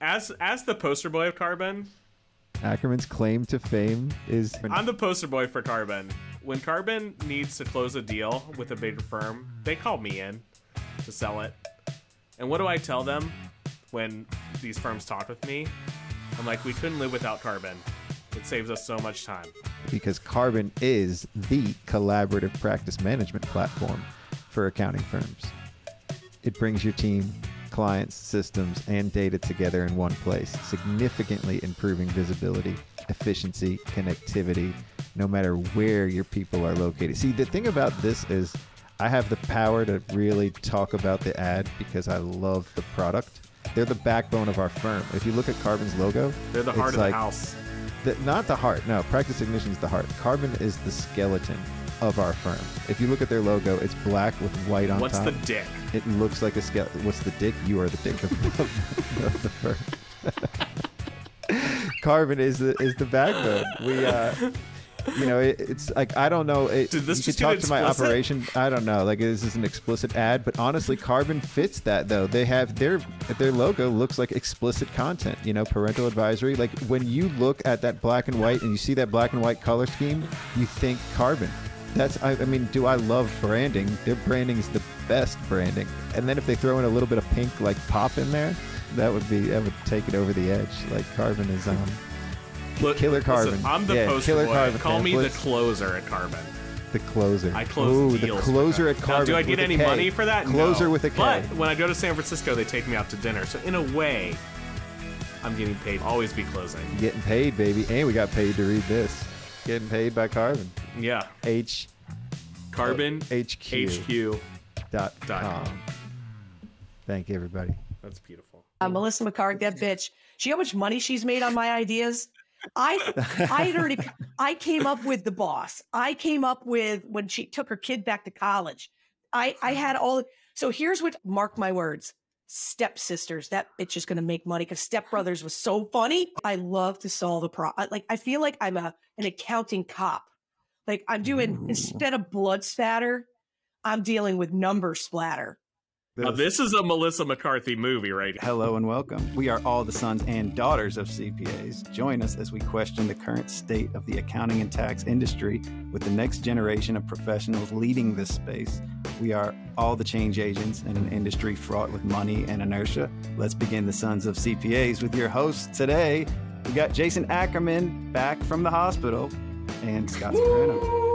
as as the poster boy of Karbon, Ackerman's claim to fame is I'm the poster boy for Karbon. When Karbon needs to close a deal with a bigger firm, they call me in to sell it. And what do I tell them when these firms talk with me? I'm like, we couldn't live without Karbon. It saves us so much time. because Karbon is the collaborative practice management platform for accounting firms. It brings your team, clients, systems, and data together in one place, significantly improving visibility, efficiency, connectivity, no matter where your people are located. See, the thing about this is I have the power to really talk about the ad because I love the product. They're the backbone of our firm. If you look at Karbon's logo, They're the heart of like- the house. the, not the heart. No, Practice Ignition is the heart. Karbon is the skeleton of our firm. If you look at their logo, it's black with white on What's top. the dick? It looks like a skeleton. What's the dick? You are the dick of, of, the firm. Karbon is the is the backbone. We, uh, you know, it, it's like I don't know. It, Did this you just talk to my operation. I don't know. Like this is an explicit ad, but honestly, Karbon fits that though. They have their their logo looks like explicit content. You know, parental advisory. Like when you look at that black and white and you see that black and white color scheme, you think Karbon. That's I, I mean, do I love branding? Their branding is the best branding. And then if they throw in a little bit of pink like pop in there, that would be that would take it over the edge. Like Karbon is um Look, Killer listen, Karbon. I'm the Yeah, poster Killer boy. Karbon Call me the closer at Karbon. the closer. I close Ooh, deals. the closer at. Karbon. Now, do I get any money for that? Closer No. with a K. But when I go to San Francisco, they take me out to dinner. So in a way, I'm getting paid. Always be closing. Getting paid, baby. And we got paid to read this. Getting paid by Karbon. Yeah. H Karbon HQ. HQ. dot Dot com. com. Thank you, everybody. That's beautiful. Uh, Melissa McCarthy, that bitch. See how much money she's made on my ideas? I I had already I came up with the boss. I came up with when she took her kid back to college. I I had all so here's what mark my words. Stepsisters, that bitch is gonna make money because stepbrothers was so funny. I love to solve a problem. like I feel like I'm a an accounting cop. Like I'm doing instead of blood spatter, I'm dealing with number splatter. Now, uh, this is a Melissa McCarthy movie, right? Hello and welcome. We are all the sons and daughters of CPAs. Join us as we question the current state of the accounting and tax industry with the next generation of professionals leading this space. We are all the change agents in an industry fraught with money and inertia. Let's begin the Sons of CPAs with your hosts today. We got Jason Ackerman back from the hospital and Scott Serrano.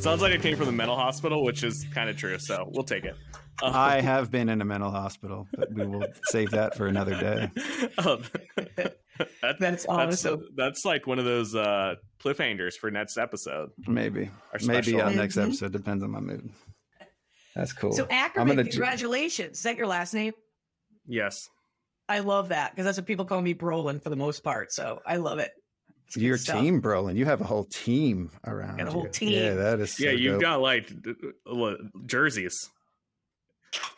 Sounds like it came from the mental hospital, which is kind of true. So we'll take it. Um, I have been in a mental hospital, but we will save that for another day. um, that- That's that's awesome. that's like one of those uh, cliffhangers for next episode. Maybe. Our Maybe on next episode. Depends on my mood. That's cool. So Ackerman, gonna congratulations. Is that your last name? Yes. I love that because that's what people call me Brolin for the most part. So I love it. It's Your stuff. team, Brolin. You have a whole team around. Got a whole you. team. Yeah, that is. So yeah, you've dope. got like d- d- jerseys.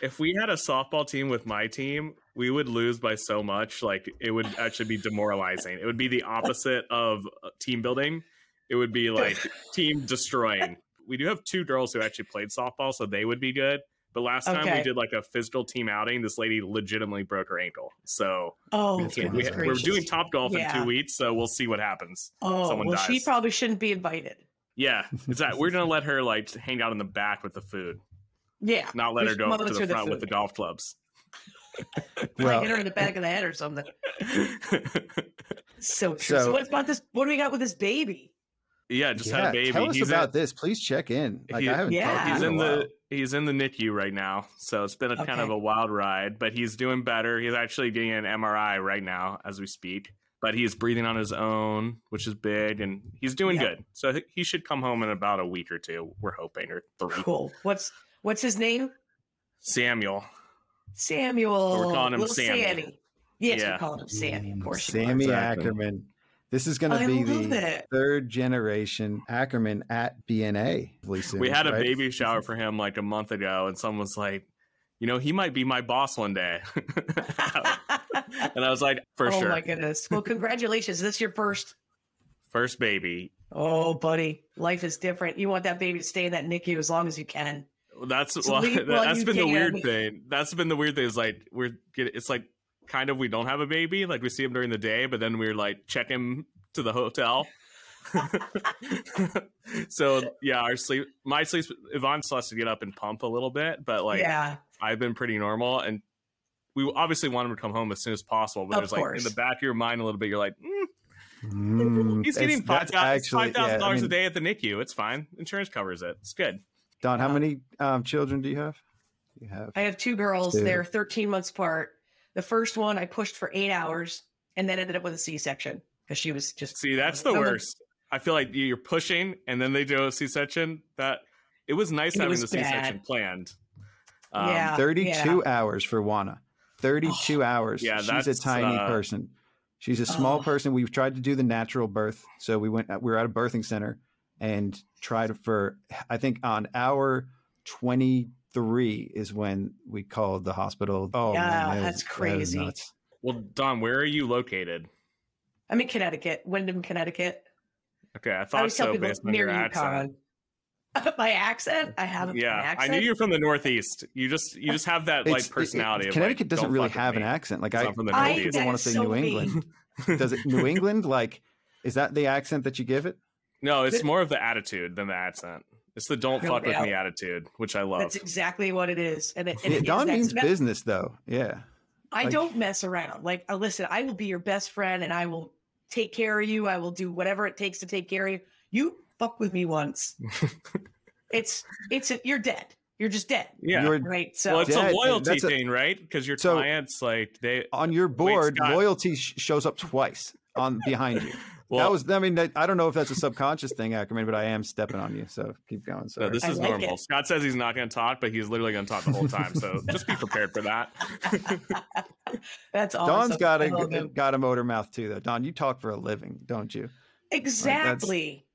If we had a softball team with my team, we would lose by so much. Like it would actually be demoralizing. It would be the opposite of uh, team building. It would be like team destroying. We do have two girls who actually played softball, so they would be good. But last time we did like a physical team outing, this lady legitimately broke her ankle. So Oh, we we're doing top golf in two weeks, so we'll see what happens. Oh, someone well, she probably shouldn't be invited. Yeah, exactly. We're gonna let her like hang out in the back with the food. Yeah. not let her go mother to to the the front with the golf clubs. Well- hit her in the back of the head or something. So. So, So- what about this? What do we got with this baby? yeah, just had a baby. Tell us he's about in, this. Please check in. Like he- I haven't Yeah. talked He's in, in the he's in the NICU right now, so it's been a kind of a wild ride. But he's doing better. He's actually getting an MRI right now as we speak. But he's breathing on his own, which is big, and he's doing Yeah. good. So he should come home in about a week or two. We're hoping, or three. Cool. What's what's his name? Samuel. Samuel. We're calling him Little Sammy. Sandy. Yes, Yeah. we're calling him Sammy. Of course, you are. Sammy Ackerman. This is going to be the it. third generation Ackerman at BNA. we had a right? baby shower for him like a month ago, and someone was like, "You know, he might be my boss one day." and I was like, "For oh sure, Oh my goodness. Well, congratulations. Is this your first? first baby." Oh, buddy, life is different. You want that baby to stay in that NICU as long as you can. That's So well, leave while that's you been the weird thing. That's been the weird thing. Is like we're get it's like kind of we don't have a baby. Like we see him during the day, but then we're like check him to the hotel. so yeah, our sleep, my sleep, Yvonne still has to get up and pump a little bit, but like yeah, I've been pretty normal, and we obviously want him to come home as soon as possible. But Of there's like in the back of your mind a little bit, you're like, mm, Mm, he's getting five that's thousand yeah, I dollars mean, a day at the NICU. It's fine. Insurance covers it. It's good. Dawn, how Uh, many um, children do you have? You have. I have two girls. Two. They're 13 months apart. The first one I pushed for eight hours and then ended up with a C-section because she was just See, that's the I'm worst. I feel like you're pushing, and then they do a C-section. That it was nice It having was the C-section planned. Um, Yeah. 32 hours for Wana. 32 hours. Yeah, She's a tiny uh, person. She's a small Oh. person. We've tried to do the natural birth. So we went, we were at a birthing center and tried for, I think on hour 23 is when we called the hospital. Oh, Yeah, man, that that's was- crazy. nuts. Well, Dawn, where are you located? I'm in Connecticut, Windham, Connecticut. Okay, I I thought always tell so people based on near your accent. My accent? I have an accent. Yeah, I knew you're from the Northeast. You just you just have that It's- like it- it- personality. of, Connecticut like, doesn't really fuck with have an me." accent. Like It's I, not from the I- Northeast. people that want to say so New mean. England. Does it New England? Like, is that the accent that you give it? No, it's more of the attitude than the accent. It's the "don't fuck with me" attitude, which I love. That's exactly what it is. And it, it Yeah, is- Dawn means that- business, though. Yeah. I like- don't mess around. Like, uh, listen, I will be your best friend and I will take care of you. I will do whatever it takes to take care of you. You fuck with me once. it's, it's, a, you're dead. You're just dead. yeah. You're Right. So, well, it's Yeah, a loyalty a- thing, right? Because your So- clients, like they, on your board, Scott. loyalty sh- shows up twice on behind you. Well, that was, I mean, that, I don't know if that's a subconscious thing, Ackerman, but I am stepping on you. So keep going. no, this is like normal. it. Scott says he's not going to talk, but he's literally going to talk the whole time. So just be prepared for that. that's awesome. Dawn's got a got a motor mouth too, though. Dawn, you talk for a living, don't you? Exactly.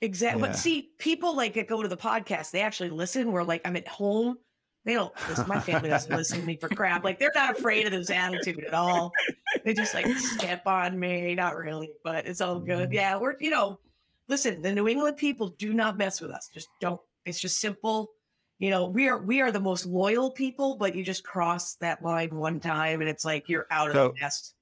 Exactly. Yeah. But see, people like that go to the podcast, they actually listen. Where like I'm at home, they don't listen. My family doesn't listen to me for crap. Like they're not afraid of this attitude at all. They just like step on me. Not really, but it's all good. Mm-hmm. Yeah, we're you know, listen, the New England people do not mess with us. Just don't. It's just simple. You know, we are we are the most loyal people, but you just cross that line one time and it's like you're out of So- the nest.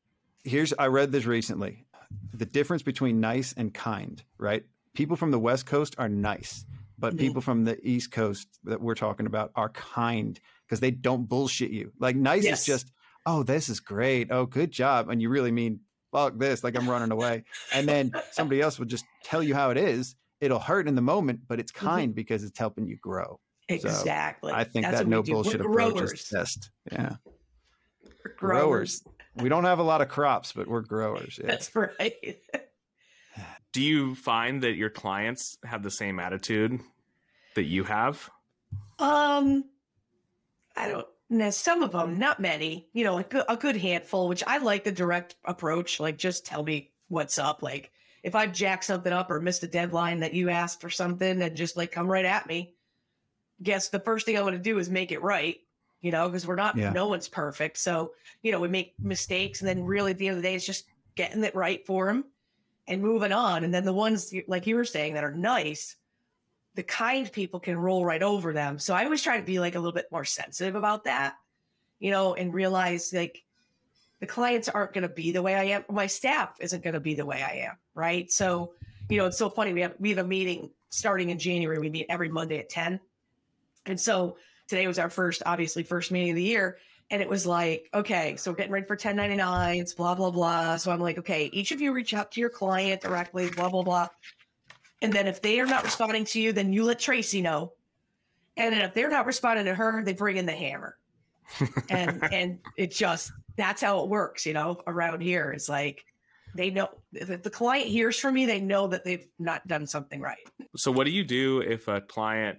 Here's I read this recently. The difference between nice and kind, right? People from the West Coast are nice, but people from the East Coast that we're talking about are kind because they don't bullshit you. Like nice Yes. is just, oh, this is great. Oh, good job. And you really mean fuck this, like I'm running away. And then somebody else will just tell you how it is. It'll hurt in the moment, but it's mm-hmm. kind because it's helping you grow. Exactly. I think That's that no bullshit approach growers. is best. Yeah. We're growers. We don't have a lot of crops, but we're growers. Yeah. That's right. Do you find that your clients have the same attitude that you have? Um, I don't know. Some of them, not many. You know, a good, a good handful. Which I like the direct approach. Like, just tell me what's up. Like, if I jack something up or missed a deadline that you asked for something, and just like come right at me. Guess the first thing I want to do is make it right. You know, because we're not. Yeah. No one's perfect. So you know, we make mistakes, and then really at the end of the day, it's just getting it right for them and moving on. And then the ones like you were saying that are nice the kind people can roll right over them. So I always try to be like a little bit more sensitive about that, you know, and realize like the clients aren't going to be the way I am. My staff isn't going to be the way I am. Right. So, you know, it's so funny. We have, we have a meeting starting in January. We meet every Monday at 10. And so today was our first, obviously first meeting of the year. And it was like, okay, so we're getting ready for 1099s, blah, blah, blah. So I'm like, okay, each of you reach out to your client directly, blah, blah, blah. And then if they are not responding to you, then you let Tracy know. And then if they're not responding to her, they bring in the hammer. And and it just that's how it works, you know, around here. It's like they know if the client hears from me, they know that they've not done something right. So what do you do if a client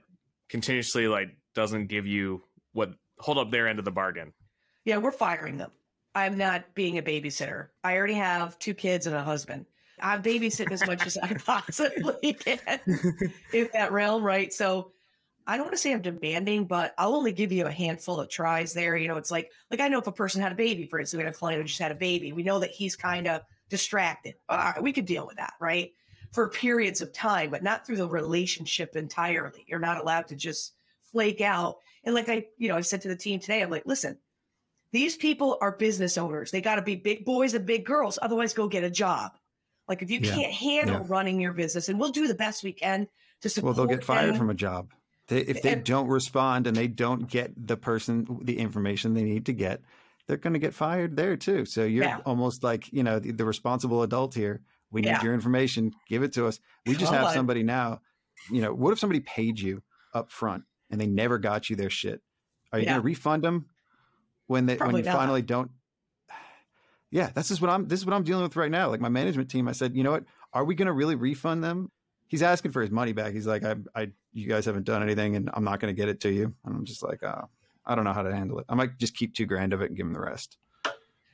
continuously like doesn't give you what hold up their end of the bargain? Yeah, we're firing them. I'm not being a babysitter. I already have two kids and a husband. I'm babysitting as much as I possibly can in that realm, right? So I don't want to say I'm demanding, but I'll only give you a handful of tries there. You know, it's like like I know if a person had a baby, for instance, we had a client who just had a baby. We know that he's kind of distracted. All right, we could deal with that, right? For periods of time, but not through the relationship entirely. You're not allowed to just flake out. And like I, you know, I said to the team today, I'm like, listen, these people are business owners. They got to be big boys and big girls. Otherwise, go get a job. Like if you Yeah. can't handle Yeah. running your business, and we'll do the best we can to support. Well, they'll get fired them. from a job. They, if they And- don't respond and they don't get the person the information they need to get, they're going to get fired there too. So you're Yeah. almost like you know the, the responsible adult here. We need your information. Give it to us. We just Come have on. somebody now. You know, what if somebody paid you up front and they never got you their shit? Are you Yeah. going to refund them when they Probably when you not. finally don't? Yeah, this is what I'm. This is what I'm dealing with right now. Like my management team, I said, you know what? Are we going to really refund them? He's asking for his money back. He's like, I, I, you guys haven't done anything, and I'm not going to get it to you. And I'm just like, oh, I don't know how to handle it. I might just keep two grand of it and give him the rest.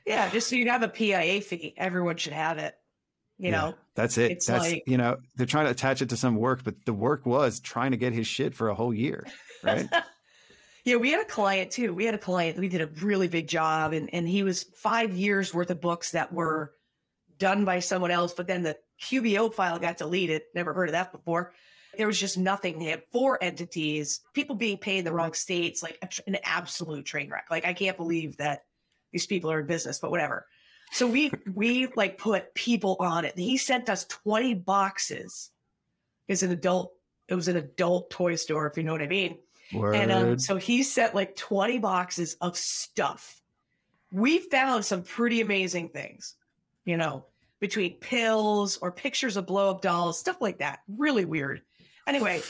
Yeah, just so you have a PIA fee. Everyone should have it. You Yeah, know, that's it. That's like- you know, they're trying to attach it to some work, but the work was trying to get his shit for a whole year, right? yeah, we had a client too. We had a client. We did a really big job, and and he was five years worth of books that were done by someone else, but then the QBO file got deleted. Never heard of that before. There was just nothing. They had four entities, people being paid in the wrong states, like an absolute train wreck. Like I can't believe that these people are in business, but whatever. So we we like put people on it. He sent us 20 boxes. It's an adult, it was an adult toy store, if you know what I mean. Word. And um, so he sent like 20 boxes of stuff. We found some pretty amazing things, you know, between pills or pictures of blow up dolls, stuff like that. Really weird. Anyway,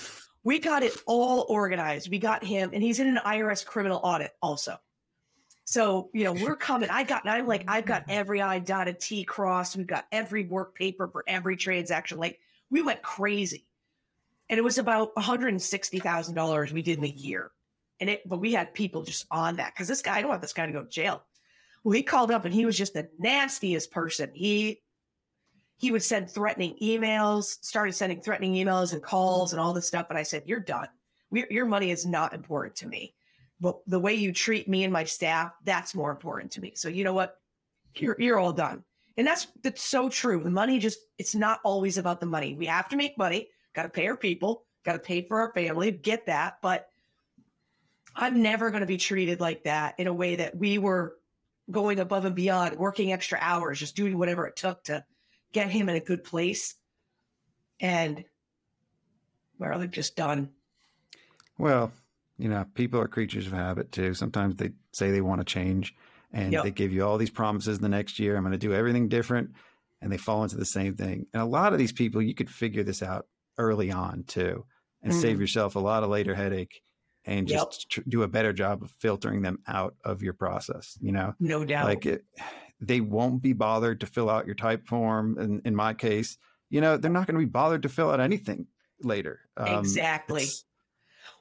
we got it all organized. We got him, and he's in an IRS criminal audit also. So, you know, we're coming. I got, I'm like, I've got every I dotted T crossed. We've got every work paper for every transaction. Like, we went crazy and it was about $160,000 we did in a year. And it, but we had people just on that because this guy, I don't want this guy to go to jail. Well, he called up and he was just the nastiest person. He, he would send threatening emails, started sending threatening emails and calls and all this stuff. And I said, You're done. we your money is not important to me. But the way you treat me and my staff, that's more important to me. So you know what? You're, you're all done. And that's that's so true. The money just it's not always about the money. We have to make money, got to pay our people, got to pay for our family, get that, but I'm never going to be treated like that in a way that we were going above and beyond, working extra hours, just doing whatever it took to get him in a good place. And we're like just done. Well, you know, people are creatures of habit too. Sometimes they say they want to change and Yep. they give you all these promises the next year. I'm going to do everything different. And they fall into the same thing. And a lot of these people, you could figure this out early on too and save Mhm. yourself a lot of later headache and Yep. just tr- do a better job of filtering them out of your process. You know, No doubt. like it, they won't be bothered to fill out your Typeform. And in my case, you know, they're not going to be bothered to fill out anything later. Um, Exactly.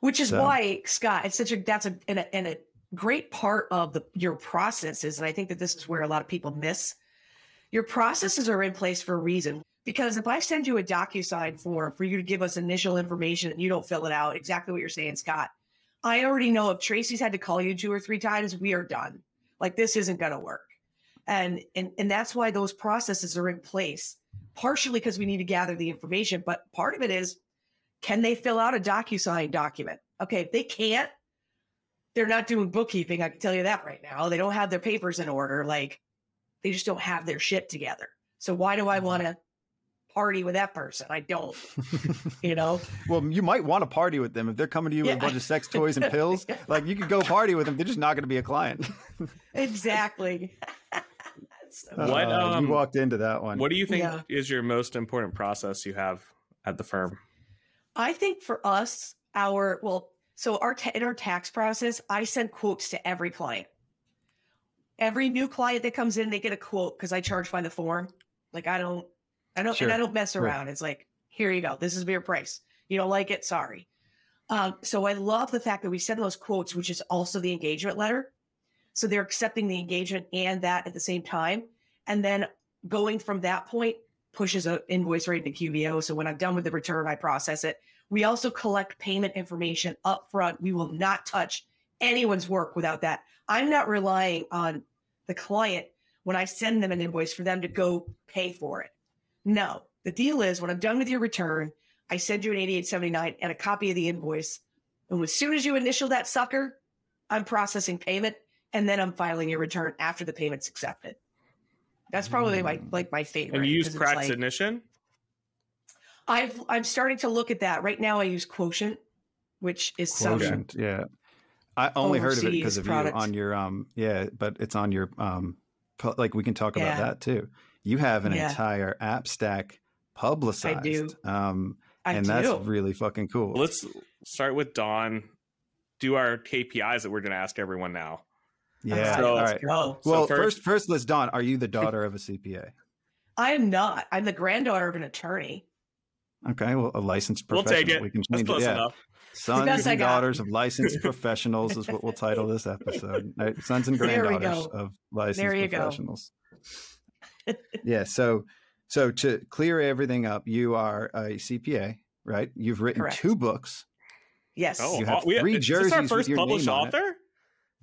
Which is So- why Scott, it's such a that's a and a, and a great part of the your processes, and I think that this is where a lot of people miss. Your processes are in place for a reason. Because if I send you a DocuSign form for you to give us initial information and you don't fill it out, exactly what you're saying, Scott, I already know if Tracy's had to call you two or three times, we are done. Like this isn't gonna work. And and and that's why those processes are in place. Partially because we need to gather the information, but part of it is can they fill out a DocuSign document? Okay, if they can't, they're not doing bookkeeping. I can tell you that right now. They don't have their papers in order. Like they just don't have their shit together. So why do I mm-hmm. want to party with that person? I don't, you know? Well, you might want to party with them if they're coming to you with a bunch of sex toys and pills. Like you could go party with them. They're just not going to be a client. exactly. So- What, Uh, um, you walked into that one? What do you think Yeah. is your most important process you have at the firm? I think for us, our well, so our ta- in our tax process, I send quotes to every client. Every new client that comes in, they get a quote because I charge by the form. Like I don't, I don't, and I don't mess around. It's like, here you go. This is your price. You don't like it? Sorry. Um, so I love the fact that we send those quotes, which is also the engagement letter. So they're accepting the engagement and that at the same time. And then going from that point pushes an invoice right into QBO. So when I'm done with the return, I process it. We also collect payment information up front. We will not touch anyone's work without that. I'm not relying on the client when I send them an invoice for them to go pay for it. No, the deal is when I'm done with your return, I send you an 8879 and a copy of the invoice. And as soon as you initial that sucker, I'm processing payment and then I'm filing your return after the payment's accepted. That's probably my Mm. like my favorite. And you use 'cause it's Prax like- Ignition? I've I'm starting to look at that right now. I use Quotient, which is some Quotient, yeah. I only heard of it because of product. you on your um yeah, but it's on your um like we can talk about that too. You have an Yeah. entire app stack publicized. do. Um I and do. that's really fucking cool. Let's start with Dawn. Do our KPIs that we're going to ask everyone now. yeah. So- all let's right. go. So Well, first- first, first, let's Dawn. Are you the daughter of a CPA? I am not. I'm the granddaughter of an attorney. Okay, well, a licensed We'll professional. take it. We can That's change it. close Yeah. enough. Sons and daughters of licensed professionals is what we'll title this episode. Right? Sons and granddaughters of licensed There you go. Professionals. yeah. So, so to clear everything up, you are a CPA, right? You've written Correct. two books. Yes. Oh, You have we, three is this our jerseys with first your published name on it. author?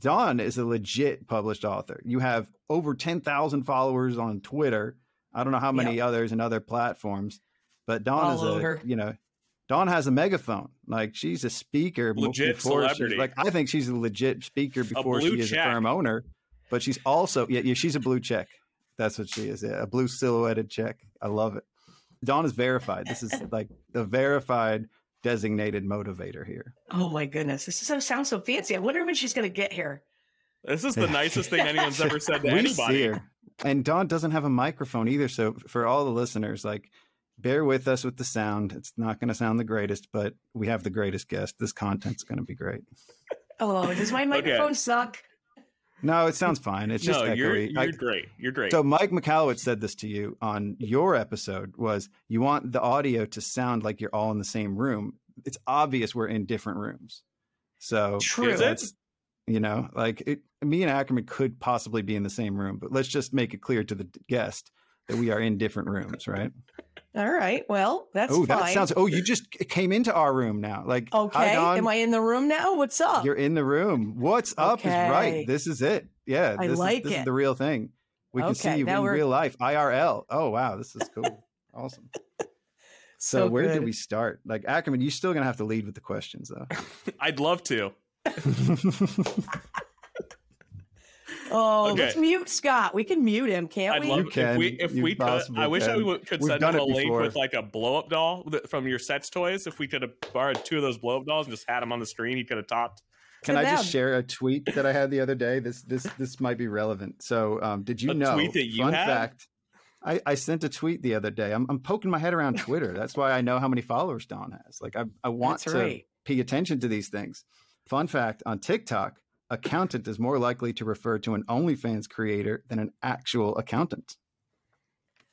Dawn is a legit published author. You have over 10,000 followers on Twitter. I don't know how many others and other platforms, but Dawn All is a, over. you know, Dawn has a megaphone. Like she's a speaker Legit before she's- celebrity. Like I think she's a legit speaker before blue she is check. a firm owner, but she's also, yeah, yeah, she's a blue check. That's what she is. Yeah, a blue silhouetted check. I love it. Dawn is verified. This is like the verified designated motivator here. oh my goodness. This is so sounds so fancy. I wonder when she's gonna get here. This is the nicest thing anyone's ever said to we see anybody. her. And Dawn doesn't have a microphone either. So for all the listeners, like bear with us with the sound. It's not going to sound the greatest, but we have the greatest guest. This content's going to be great. Oh, does my microphone suck? No, it sounds fine. It's just no, you're you're I- great. You're great. so Mike Michalowicz said this to you on your episode was you want the audio to sound like you're all in the same room. It's obvious we're in different rooms. So True. Is it? that's you know like it, me and ackerman could possibly be in the same room but let's just make it clear to the guest that we are in different rooms right All right. Well, that's oh fine. that sounds oh you just came into our room now like okay. Dawn. Am I in the room now? What's up? you're in the room what's up is right this is it yeah I this, like is, this is the real thing we can see you in we're- real life irl oh wow this is cool awesome so, where do good. we start like ackerman you're still gonna have to lead with the questions though I'd love to. Oh, Okay. let's mute Scott. We can mute him, can't I'd we? love You can. if we if You we could. I wish I would, could We've send done him a link before. with like a blow up doll from your sets toys. If we could have borrowed two of those blow up dolls and just had him on the screen, he could have talked. Can To I just share a tweet that I had the other day? This this this might be relevant. So, um, did you A know? tweet that you fun had? fact. I, I sent a tweet the other day. I'm, I'm poking my head around Twitter. That's why I know how many followers Dawn has. Like I, I want That's to right. pay attention to these things. Fun fact on TikTok, accountant is more likely to refer to an OnlyFans creator than an actual accountant.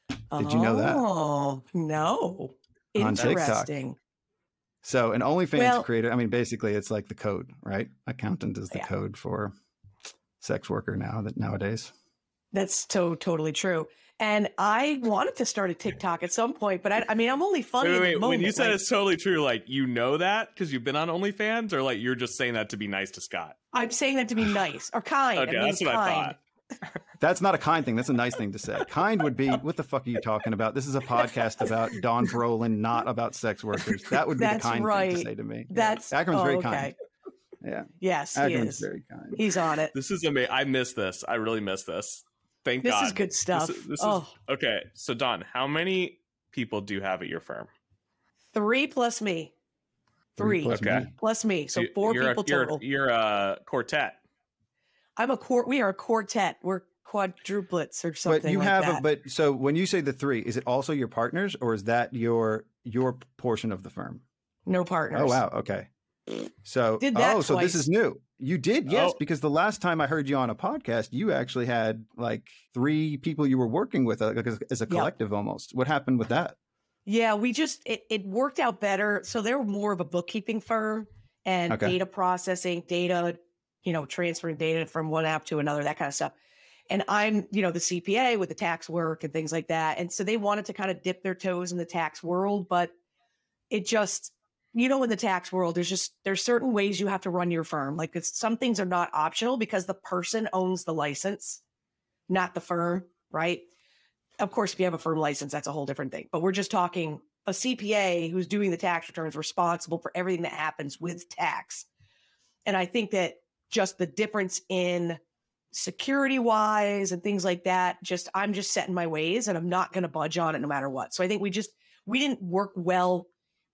Did you know that? Oh no. Interesting. So an OnlyFans Well- creator, I mean, basically it's like the code, right? Accountant is the Yeah. code for sex worker now that nowadays. That's so totally true. And I wanted to start a TikTok at some point, but I, I mean, I'm only funny Wait, in wait, the wait. moment. When you said like, it's totally true, like you know that because you've been on OnlyFans, or like you're just saying that to be nice to Scott. I'm saying that to be nice or kind. Okay, I mean, that's what kind. I thought. That's not a kind thing. That's a nice thing to say. Kind would be, what the fuck are you talking about? This is a podcast about Dawn Brolin, not about sex workers. That would be That's the kind thing to say to me. That's Ackerman's oh, very okay. kind. Yeah. Yes, he is. very kind. He's on it. This is amazing. I miss this. I really miss this. Thank This God. This is good stuff. This is, this is- oh, okay. So Dawn, how many people do you have at your firm? three plus me. Three, plus Okay. me. plus me. So You- four you're people a, you're, total. You're a quartet. I'm a quart. We are a quartet. We're quadruplets or something. But you like have, that. a, but so when you say the three, is it also your partners or is that your your portion of the firm? no oh, partners. Oh wow, okay. So Did that oh, so this is new. You did, yes, Oh. because the last time I heard you on a podcast, you actually had like three people you were working with uh, like, as, as a collective almost. What happened with that? Yeah, we just it, it worked out better. So they're more of a bookkeeping firm and Okay. data processing, data, you know, transferring data from one app to another, that kind of stuff. And I'm, you know, the CPA with the tax work and things like that. And so they wanted to kind of dip their toes in the tax world, but it just, you know, in the tax world, there's just there's certain ways you have to run your firm. Like some things are not optional because the person owns the license, not the firm, right? Of course, if you have a firm license, that's a whole different thing. But we're just talking a CPA who's doing the tax returns responsible for everything that happens with tax. And I think that just the difference in security wise and things like that, just I'm just set in my ways and I'm not going to budge on it no matter what. So I think we just we didn't work well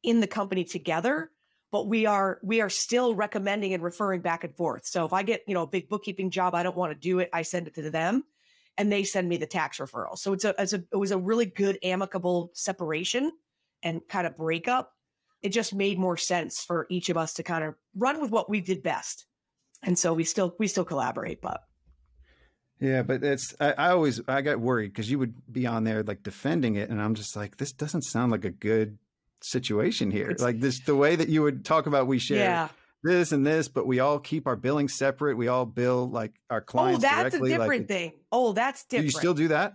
in the company together, but we are we are still recommending and referring back and forth. So if I get, you know, a big bookkeeping job, I don't want to do it, I send it to them and they send me the tax referral. So it's a, it's a it was a really good amicable separation and kind of breakup. It just made more sense for each of us to kind of run with what we did best. And so we still we still collaborate, but yeah, but it's I, I always I got worried because you would be on there like defending it, and I'm just like, this doesn't sound like a good situation here. It's- like this, the way that you would talk about we share yeah. this and this, but we all keep our billing separate. We all bill like our clients. Oh, clients that's a different like, thing. Oh, that's do different. you still do that?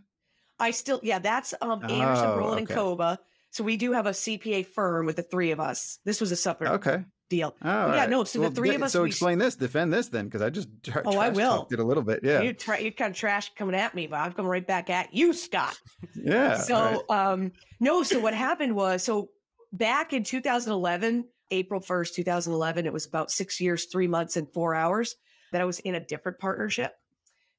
I still, yeah, that's um Anderson, Oh, Rowland, okay. and Koba. So we do have a CPA firm with the three of us. This was a separate Okay. deal. Oh, yeah, right. no, so the three of us, So we- explain this, defend this, then, because I just tra- Oh, I will. it a little bit. Yeah, You try, you kind of trash coming at me, but I'm coming right back at you, Scott. yeah. so right. um no so what happened was so back in 2011 april 1st 2011 it was about six years three months and four hours that i was in a different partnership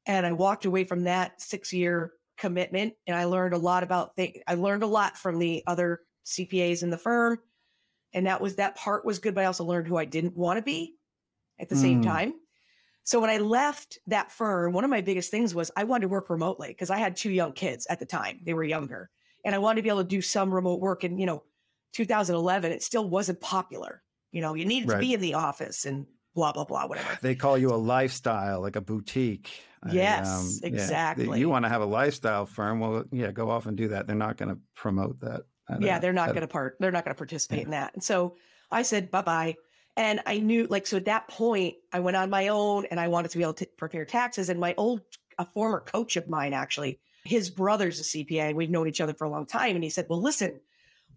and i walked away from that six year commitment and i learned a lot about things i learned a lot from the other cpas in the firm and that was that part was good but i also learned who i didn't want to be at the same Mm. time so when i left that firm one of my biggest things was i wanted to work remotely because i had two young kids at the time they were younger and I wanted to be able to do some remote work. And you know, 2011, it still wasn't popular. You know, you needed to be in the office and blah blah blah, whatever. they call you a lifestyle, like a boutique. I, um, Yes, yeah. exactly. You want to have a lifestyle firm? Well, yeah, go off and do that. They're not going to promote that. yeah, a- they're not going to part. They're not going to participate in that. And so I said bye bye. And I knew, like, so at that point, I went on my own, and I wanted to be able to prepare taxes. And my old, a former coach of mine, actually, his brother's a CPA, and we've known each other for a long time. And he said, "Well, listen,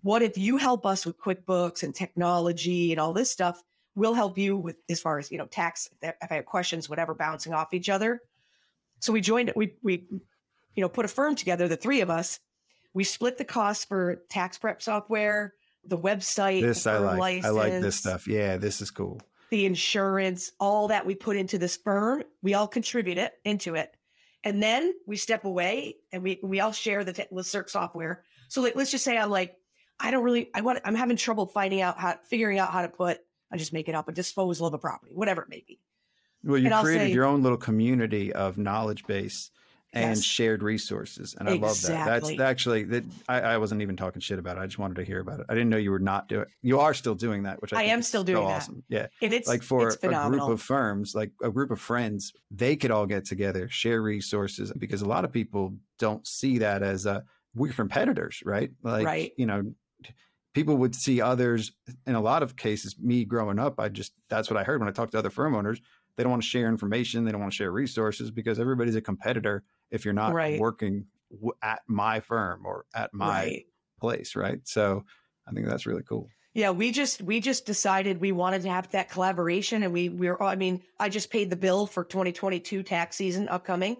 what if you help us with QuickBooks and technology and all this stuff? We'll help you with as far as you know tax. If I have questions, whatever, bouncing off each other." So we joined. We we, you know, put a firm together, the three of us. We split the cost for tax prep software, the website, This the I like. I like this stuff. Yeah, this is cool. the insurance, all that we put into this firm. We all contribute it into it, and then we step away and we we all share the te- Listserv software. So like, let's just say I'm like, I don't really, I want, I'm having trouble finding out how, figuring out how to put. I just make it up a disposal of a property, whatever it may be. Well, you And created say- your own little community of knowledge base and Yes. shared resources, and I love that. That's actually that. I, I wasn't even talking shit about it. I just wanted to hear about it. I didn't know you were not doing. You are still doing that, which I, I am still so doing that. awesome. Yeah, And it's like for it's a group of firms, like a group of friends, they could all get together, share resources, because a lot of people don't see that as a we're competitors, right? Like, Right. you know, people would see others. In a lot of cases, me growing up, I just that's what I heard when I talked to other firm owners. They don't want to share information. They don't want to share resources because everybody's a competitor if you're not Right. working w- at my firm or at my right. place, right? So I think that's really cool. Yeah, we just we just decided we wanted to have that collaboration, and we we were. I mean, I just paid the bill for 2022 tax season upcoming,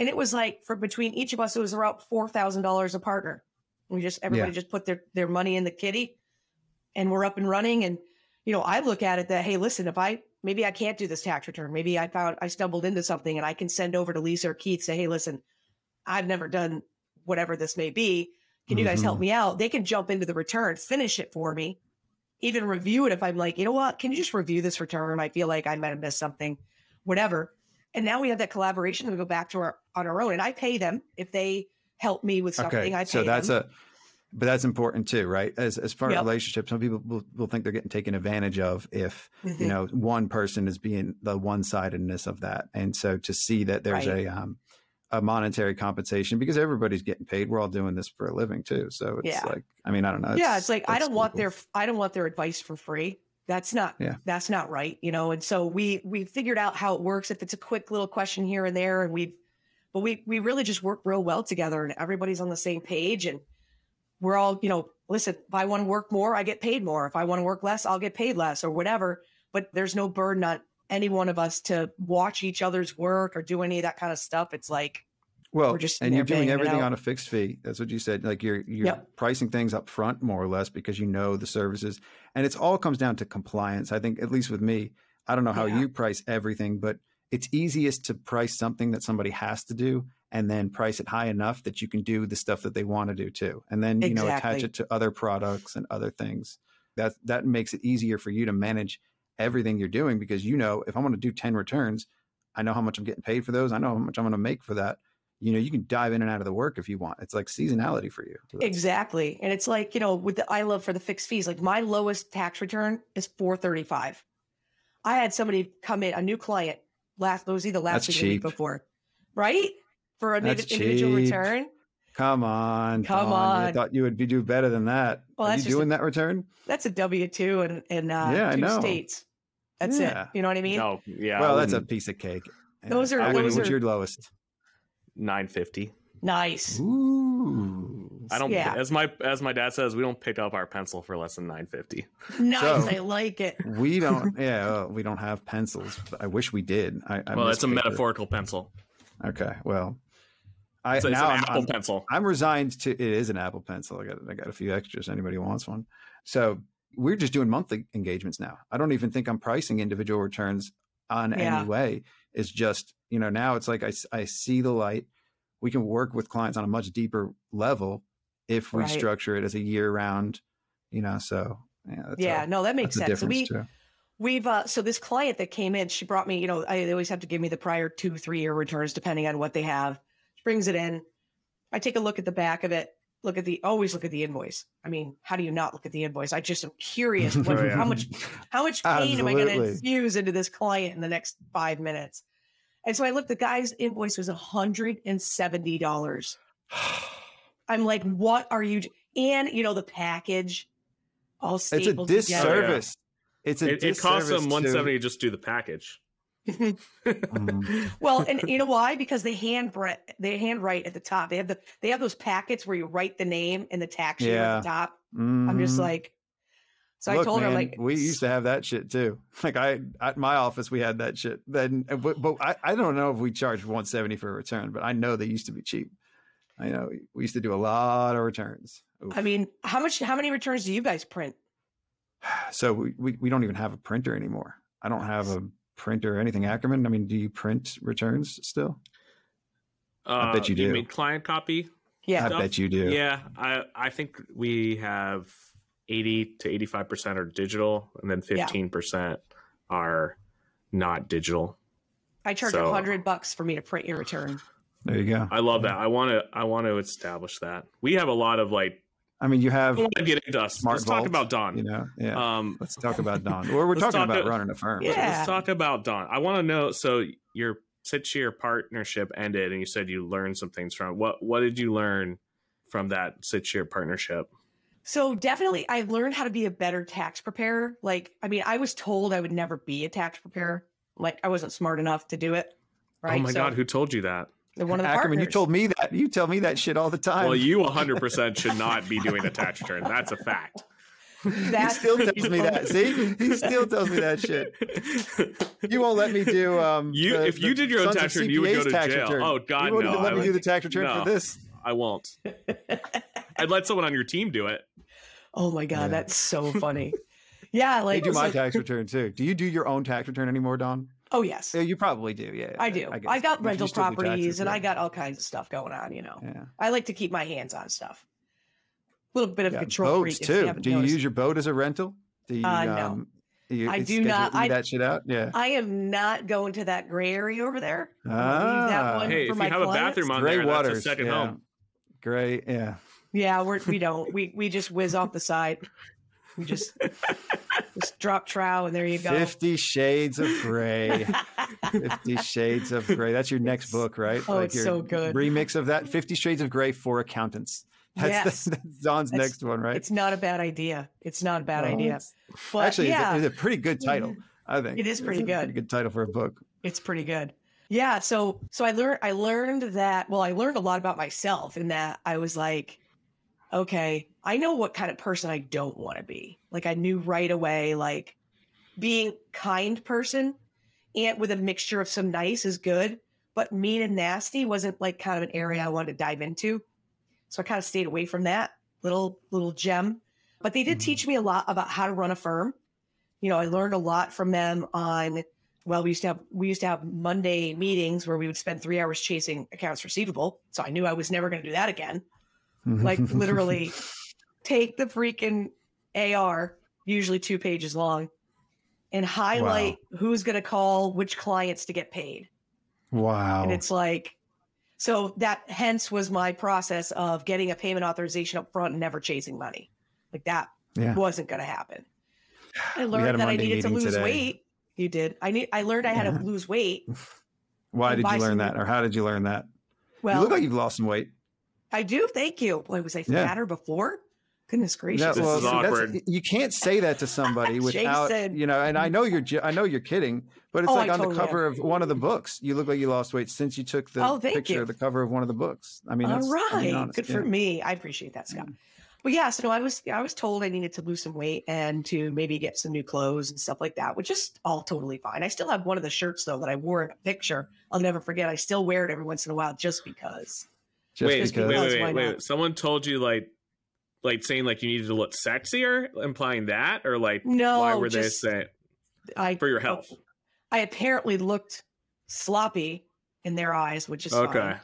and it was like for between each of us, it was thousand dollars a partner. We just everybody Yeah. just put their their money in the kitty, and we're up and running. And you know, I look at it that hey, listen, if I maybe I can't do this tax return, maybe I found I stumbled into something, and I can send over to Lisa or Keith say, hey, listen, I've never done whatever this may be. Can you guys help Mhm. me out? They can jump into the return, finish it for me, even review it if I'm like, you know what? Can you just review this return? I feel like I might have missed something, whatever. And now we have that collaboration. We go back to our on our own, and I pay them if they help me with something. Okay, I so that's them. a, but that's important too, right? As as far as Yep. relationships, some people will, will think they're getting taken advantage of if you Mhm. know one person is being the one sidedness of that, and so to see that there's Right. a um a monetary compensation because everybody's getting paid. We're all doing this for a living too, so it's Yeah. like I mean I don't know. yeah, it's like I don't want cool. their I don't want their advice for free. That's not Yeah. that's not right, you know. And so we we figured out how it works. If it's a quick little question here and there, and we've but we we really just work real well together, and everybody's on the same page, and we're all you know. Listen, if I want to work more, I get paid more. If I want to work less, I'll get paid less, or whatever. But there's no burden on any one of us to watch each other's work or do any of that kind of stuff. It's like Well, We're just and you're doing everything on a fixed fee. That's what you said. Like you're you're Yep. pricing things up front more or less because you know the services, and it's all comes down to compliance. I think at least with me, I don't know how Yeah. you price everything, but it's easiest to price something that somebody has to do and then price it high enough that you can do the stuff that they want to do too. And then, you know, attach it to other products and other things. That that makes it easier for you to manage everything you're doing because you know if I'm going to do 10 returns, I know how much I'm getting paid for those. I know how much I'm going to make for that. You know, you can dive in and out of the work if you want. It's like seasonality for you. So Exactly. And it's like, you know, with the I love for the fixed fees, like my lowest tax return is 435. I had somebody come in, a new client last, it was either last That's week or week before, right? For an That's individual cheap. return. Come on. Come Dawn. I thought you would be do better than that. Well, Are that's you just a- doing that return? That's a W 2 and, and uh, Yeah, two states. That's Yeah. it. You know what I mean? No, yeah. well, that's a piece of cake. Those are- Acme, those what's are- your lowest? nine fifty. Nice. Ooh. I don't. Yeah. As my as my dad says, we don't pick up our pencil for less than nine fifty. Nice. So- I like it. We don't. Yeah, uh, we don't have pencils. But I wish we did. I, I Well, miss it's a paper. metaphorical pencil. Okay. Well, I It's, it's now an I'm, Apple I'm, pencil. I'm resigned to. It is an Apple Pencil. I got. I got a few extras. Anybody wants one? So we're just doing monthly engagements now. I don't even think I'm pricing individual returns on Yeah. any way. It's just you know now it's like I I see the light. We can work with clients on a much deeper level if we Right. structure it as a year round. You know. So yeah. That's yeah, a, no, that makes sense. So we, too. We've uh so this client that came in, she brought me, you know, I they always have to give me the prior two, three year returns depending on what they have. She brings it in. I take a look at the back of it, look at the always look at the invoice. I mean, how do you not look at the invoice? I just am curious what, Oh, yeah. how much how much pain am I gonna infuse into this client in the next five minutes? And so I looked, the guy's invoice was hundred and seventy dollars. I'm like, what are you d-" and you know the package all stapled It's a stapled together. disservice. It's a It, it costs them one seventy to just do the package. Mhm. Well, and you know why? Because they hand bre- they handwrite at the top. They have the they have those packets where you write the name and the tax year at the top. I'm just Mhm. like, so I Look, told her like, we used to have that shit too. Like I at my office, we had that shit. Then, but, but I, I don't know if we charged 170 for a return, but I know they used to be cheap. I know we used to do a lot of returns. Oof. I mean, how much? How many returns do you guys print? so we, we we don't even have a printer anymore. I don't have a printer or anything. Ackerman. I mean, do you print returns still? Uh, bet you do. mean client copy? Yeah, I bet you do. Yeah, I I think we have eighty to eighty five percent are digital, and then Yeah. fifteen percent are not digital. I charge a so- hundred bucks for me to print your return. There you go. I love that. I want to I want to establish that. We have a lot of like. I mean, you have I want to get into us. Smart Let's talk about Dawn. you know. Yeah. Um, Let's talk about Dawn. Or we're let's talking talk about a- running a firm. Yeah. Let's talk about Dawn. I want to know. So your six year partnership ended, and you said you learned some things from it. what. What did you learn from that six year partnership? So definitely, I learned how to be a better tax preparer. Like, I mean, I was told I would never be a tax preparer. Like, I wasn't smart enough to do it. Right. Oh my So, god, who told you that? One of the Ackerman, you told me that. You tell me that shit all the time. Well, you 100 percent should not be doing a tax return. That's a fact. he that. still tells me that. See, he still tells me that shit. You won't let me do. Um, You- the- if you did your own tax return, you would go to tax jail. return. Oh, God, you won't no, let I me would- do the tax return no. for this. I won't. I'd let someone on your team do it. Oh my god, Yeah. that's so funny. Yeah, I like, do my like- tax return too. Do you do your own tax return anymore, Dawn? Oh yes, Yeah, you probably do. Yeah, I do. I, guess. got You rental still taxes, properties and yeah. I got all kinds of stuff going on. You know, Yeah. I like to keep my hands on stuff. A little bit of Yeah, control boats freak. if you too. Do you noticed. use your boat as a rental? Do you? Uh, no. um, you, I do not. I- that shit out. Yeah. I am not going to that gray area over there. I'm that Ah. one Hey, for if my you have a bathroom on Gray there, waters. that's a second yeah. home. Gray. Yeah. Yeah, we're, we don't. We we just whiz off the side. We just just drop trow and there you go. Fifty Shades of Gray. Fifty Shades of Gray. That's your next book, right? Oh, it's your so good. Remix of that. Fifty Shades of Gray for accountants. That's, Yes. that's, that's Dawn's That's- next one, right? It's not a bad idea. It's not a bad Oh, idea. But Actually, yeah, it's, a, it's a pretty good title. Mm-hmm. I think It is It's pretty a good. Pretty good title for a book. it's pretty good. Yeah, so so I learned I learned that well, I learned a lot about myself in that I was like, okay, I know what kind of person I don't want to be. Like I knew right away, like being kind person and with a mixture of some nice is good, but mean and nasty wasn't like kind of an area I wanted to dive into. So I kind of stayed away from that little little gem. But they did Mhm. teach me a lot about how to run a firm. You know, I learned a lot from them on well, we used to have we used to have Monday meetings where we would spend three hours chasing accounts receivable. So I knew I was never going to do that again. Like literally, take the freaking AR, usually two pages long, and highlight who's going to call which clients to get paid. Wow. And it's like, so that hence was my process of getting a payment authorization up front and never chasing money. Like that yeah. wasn't going to happen. I learned that I needed to lose today. weight. You did. I need. I learned I had Yeah. to lose weight. Why did you learn that, or how did you learn that? Well, you look like you've lost some weight. I do. Thank you. Boy, was I Yeah. fatter before? Goodness gracious. Yeah, This well, is see, awkward. You can't say that to somebody without, Jason. you know. And I know you're, I know you're kidding, but it's Oh, like I on totally the cover of one of the books. You look like you lost weight since you took the Oh, picture you. of the cover of one of the books. I mean, All that's, I'm honest, Good yeah. for me. I appreciate that, Scott. Mm. But yeah, so I was I was told I needed to lose some weight and to maybe get some new clothes and stuff like that, which is all totally fine. I still have one of the shirts though that I wore in a picture. I'll never forget. I still wear it every once in a while just because. Just wait, because. wait, wait, wait, wait. Someone told you like, like saying like you needed to look sexier, implying that, or like No, why were just- they saying I for your health? I apparently looked sloppy in their eyes, which is Okay. fine.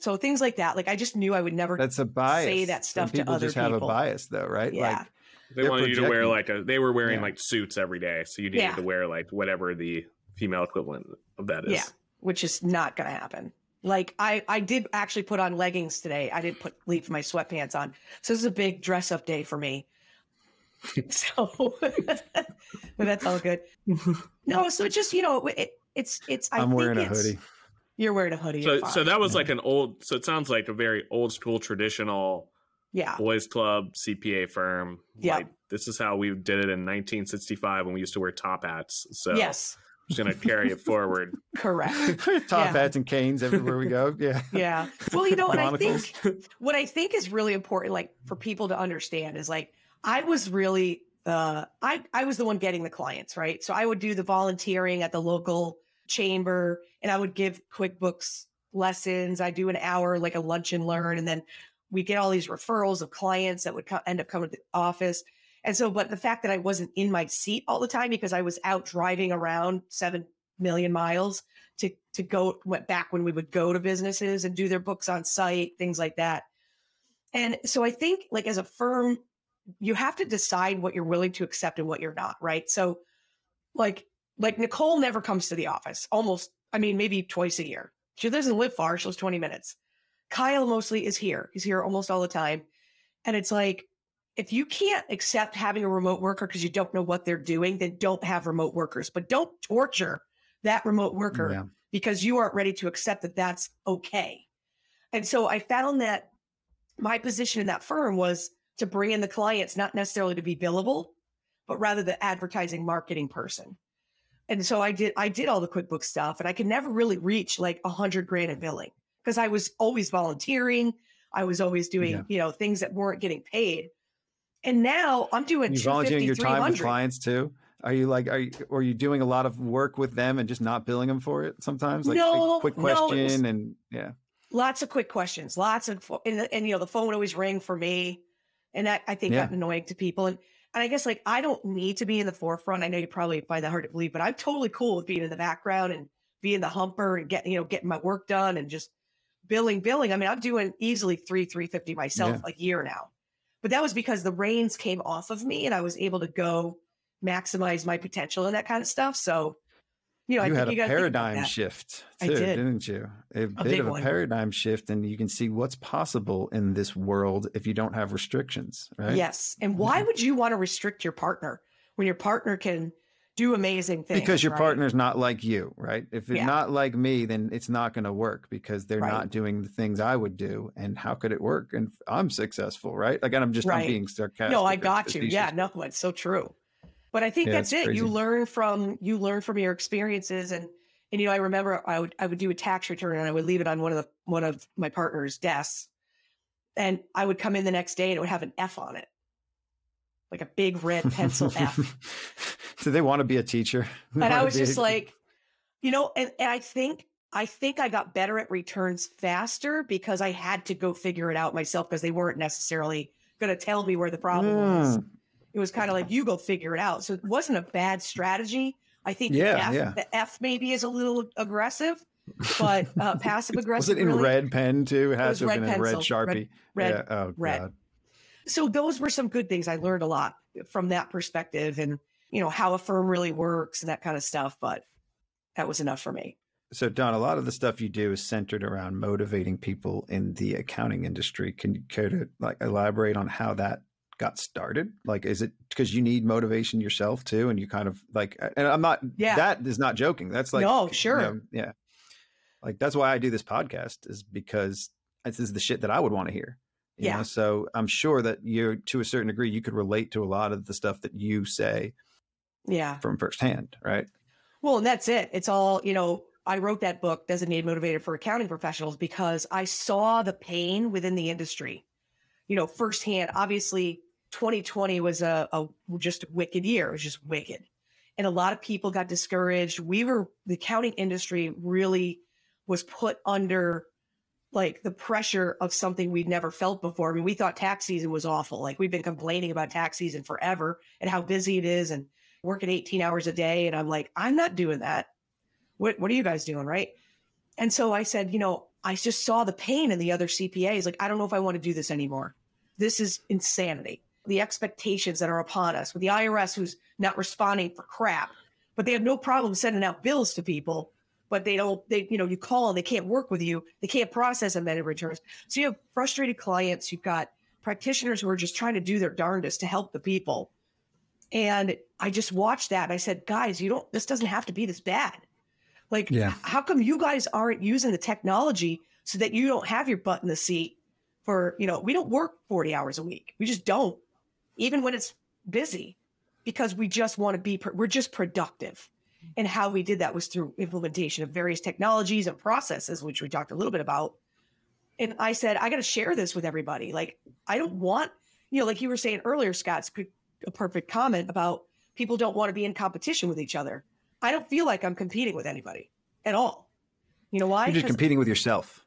So things like that. Like I just knew I would never That's a bias. say that Some stuff to people other just have a bias, though, right? Yeah. They They're wanted you to wear like a. They were wearing Yeah. like suits every day, so you needed Yeah. to wear like whatever the female equivalent of that is. Yeah. which is not going to happen. Like I, I did actually put on leggings today. I didn't put leave my sweatpants on. So this is a big dress up day for me. so, but that's all good. No, so it's just you know it, it's it's. I I'm think wearing a it's- hoodie. You're wearing a hoodie. So, so that was like an old. So it sounds like a very old school traditional yeah, boys club CPA firm. Yeah. Like, this is how we did it in 1965 when we used to wear top hats. So yes, I'm just gonna carry it forward. correct. Top Yeah. hats and canes everywhere we go. Yeah. Yeah. Well, you know, and I think what I think is really important, like for people to understand, is like I was really uh I I was the one getting the clients, right? So I would do the volunteering at the local chamber and I would give QuickBooks lessons. I do an hour like a lunch and learn and then we get all these referrals of clients that would co- end up coming to the office. And so but the fact that I wasn't in my seat all the time because I was out driving around 7 million miles to to go went back when we would go to businesses and do their books on site, things like that. And so I think like as a firm, you have to decide what you're willing to accept and what you're not, right? So like like Nicole never comes to the office almost, I mean, maybe twice a year. She doesn't live far, she lives 20 minutes. Kyle mostly is here. He's here almost all the time. And it's like, if you can't accept having a remote worker because you don't know what they're doing, then don't have remote workers. But don't torture that remote worker Yeah. because you aren't ready to accept that that's okay. And so I found that my position in that firm was to bring in the clients, not necessarily to be billable, but rather the advertising marketing person. And so I did I did all the QuickBooks stuff and I could never really reach like a hundred grand in billing because I was always volunteering. I was always doing, Yeah. you know, things that weren't getting paid. And now I'm doing You volunteering 250, your time with clients too? Are you like are you are you doing a lot of work with them and just not billing them for it sometimes? Like No, quick no, question was- and yeah. lots of quick questions, lots of, and, and you know, the phone would always ring for me. And that I think Yeah. got annoying to people. And, and I guess like, I don't need to be in the forefront. I know you probably find that hard to believe, but I'm totally cool with being in the background and being the humper and getting, you know, getting my work done and just billing, billing. I mean, I'm doing easily three, 350 myself a year now, but that was because the reins came off of me and I was able to go maximize my potential and that kind of stuff. So, you know, I you think had a paradigm shift I too, did. didn't you? A, bit of a one. paradigm shift, and you can see what's possible in this world if you don't have restrictions, right? Yes. And why would you want to restrict your partner when your partner can do amazing things? Because your right? partner's not like you, right? If it's Yeah. not like me, then it's not going to work because they're Right. not doing the things I would do. And how could it work? And I'm successful, right? Like, I'm just I'm being sarcastic. No, I got you. Yeah, no, it's so true. But I think Yeah, that's it. You learn from you learn from your experiences and and you know, I remember I would I would do a tax return and I would leave it on one of the one of my partner's desks. And I would come in the next day and it would have an F on it. Like a big red pencil F. Do they want to be a teacher? They and I was just like, you know, and, and I think I think I got better at returns faster because I had to go figure it out myself because they weren't necessarily going to tell me where the problem was. Mm. It was kind of like you go figure it out. So it wasn't a bad strategy. I think Yeah, F, yeah. the F maybe is a little aggressive, but uh, passive aggressive. Was it in really- red pen too? It has was to have been in red sharpie. red- red- yeah. Oh red. god. So those were some good things. I learned a lot from that perspective, and you know how a firm really works and that kind of stuff. But that was enough for me. So Dawn, a lot of the stuff you do is centered around motivating people in the accounting industry. Can you care to like elaborate on how that got started? Like, is it because you need motivation yourself too, and you kind of like? And I'm not. Yeah. That is not joking. That's like No, you sure. know, yeah. Like that's why I do this podcast is because this is the shit that I would want to hear. Yeah. know? So I'm sure that you're to a certain degree you could relate to a lot of the stuff that you say Yeah. from firsthand, right? Well, and that's it. It's all, you know, I wrote that book, Designated Motivator for Accounting Professionals, because I saw the pain within the industry, you know, firsthand. Obviously, 2020 was a, a just a wicked year. It was just wicked. And a lot of people got discouraged. We were, the accounting industry really was put under like the pressure of something we'd never felt before. I mean, we thought tax season was awful. Like we've been complaining about tax season forever and how busy it is and working 18 hours a day. And I'm like, I'm not doing that. What what are you guys doing? Right. And so I said, you know, I just saw the pain in the other CPAs. Like, I don't know if I want to do this anymore. This is insanity. The expectations that are upon us with the IRS who's not responding for crap, but they have no problem sending out bills to people but they don't they you know you call and they can't work with you they can't process amended returns so you have frustrated clients you've got practitioners who are just trying to do their darndest to help the people. And i just watched that and i said guys you don't this doesn't have to be this bad. Like Yeah. how come you guys aren't using the technology so that you don't have your butt in the seat for you know we don't work 40 hours a week. We just don't even when it's busy because we just want to be we're just productive and how we did that was through implementation of various technologies and processes which we talked a little bit about. And i said i got to share this with everybody. Like i don't want you know like you were saying earlier scott's a perfect comment about people don't want to be in competition with each other. I don't feel like i'm competing with anybody at all. You know why? You're just competing with yourself.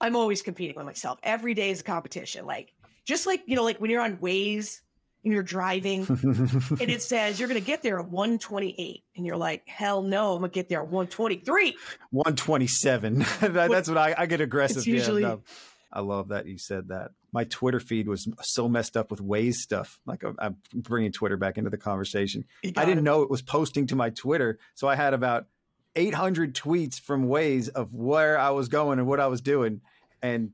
i'm always competing with myself. Every day is a competition. Like just like you know like when you're on Waze and you're driving and it says you're going to get there at 128 and you're like hell no i'm going to get there at 123 127. that, that's what I, I get aggressive. It's yeah, usually- no. I love that you said that. My Twitter feed was so messed up with Waze stuff. Like I'm- bringing Twitter back into the conversation. I didn't it. know it was posting to my Twitter, so I had about 800 tweets from Waze of where I was going and what I was doing. And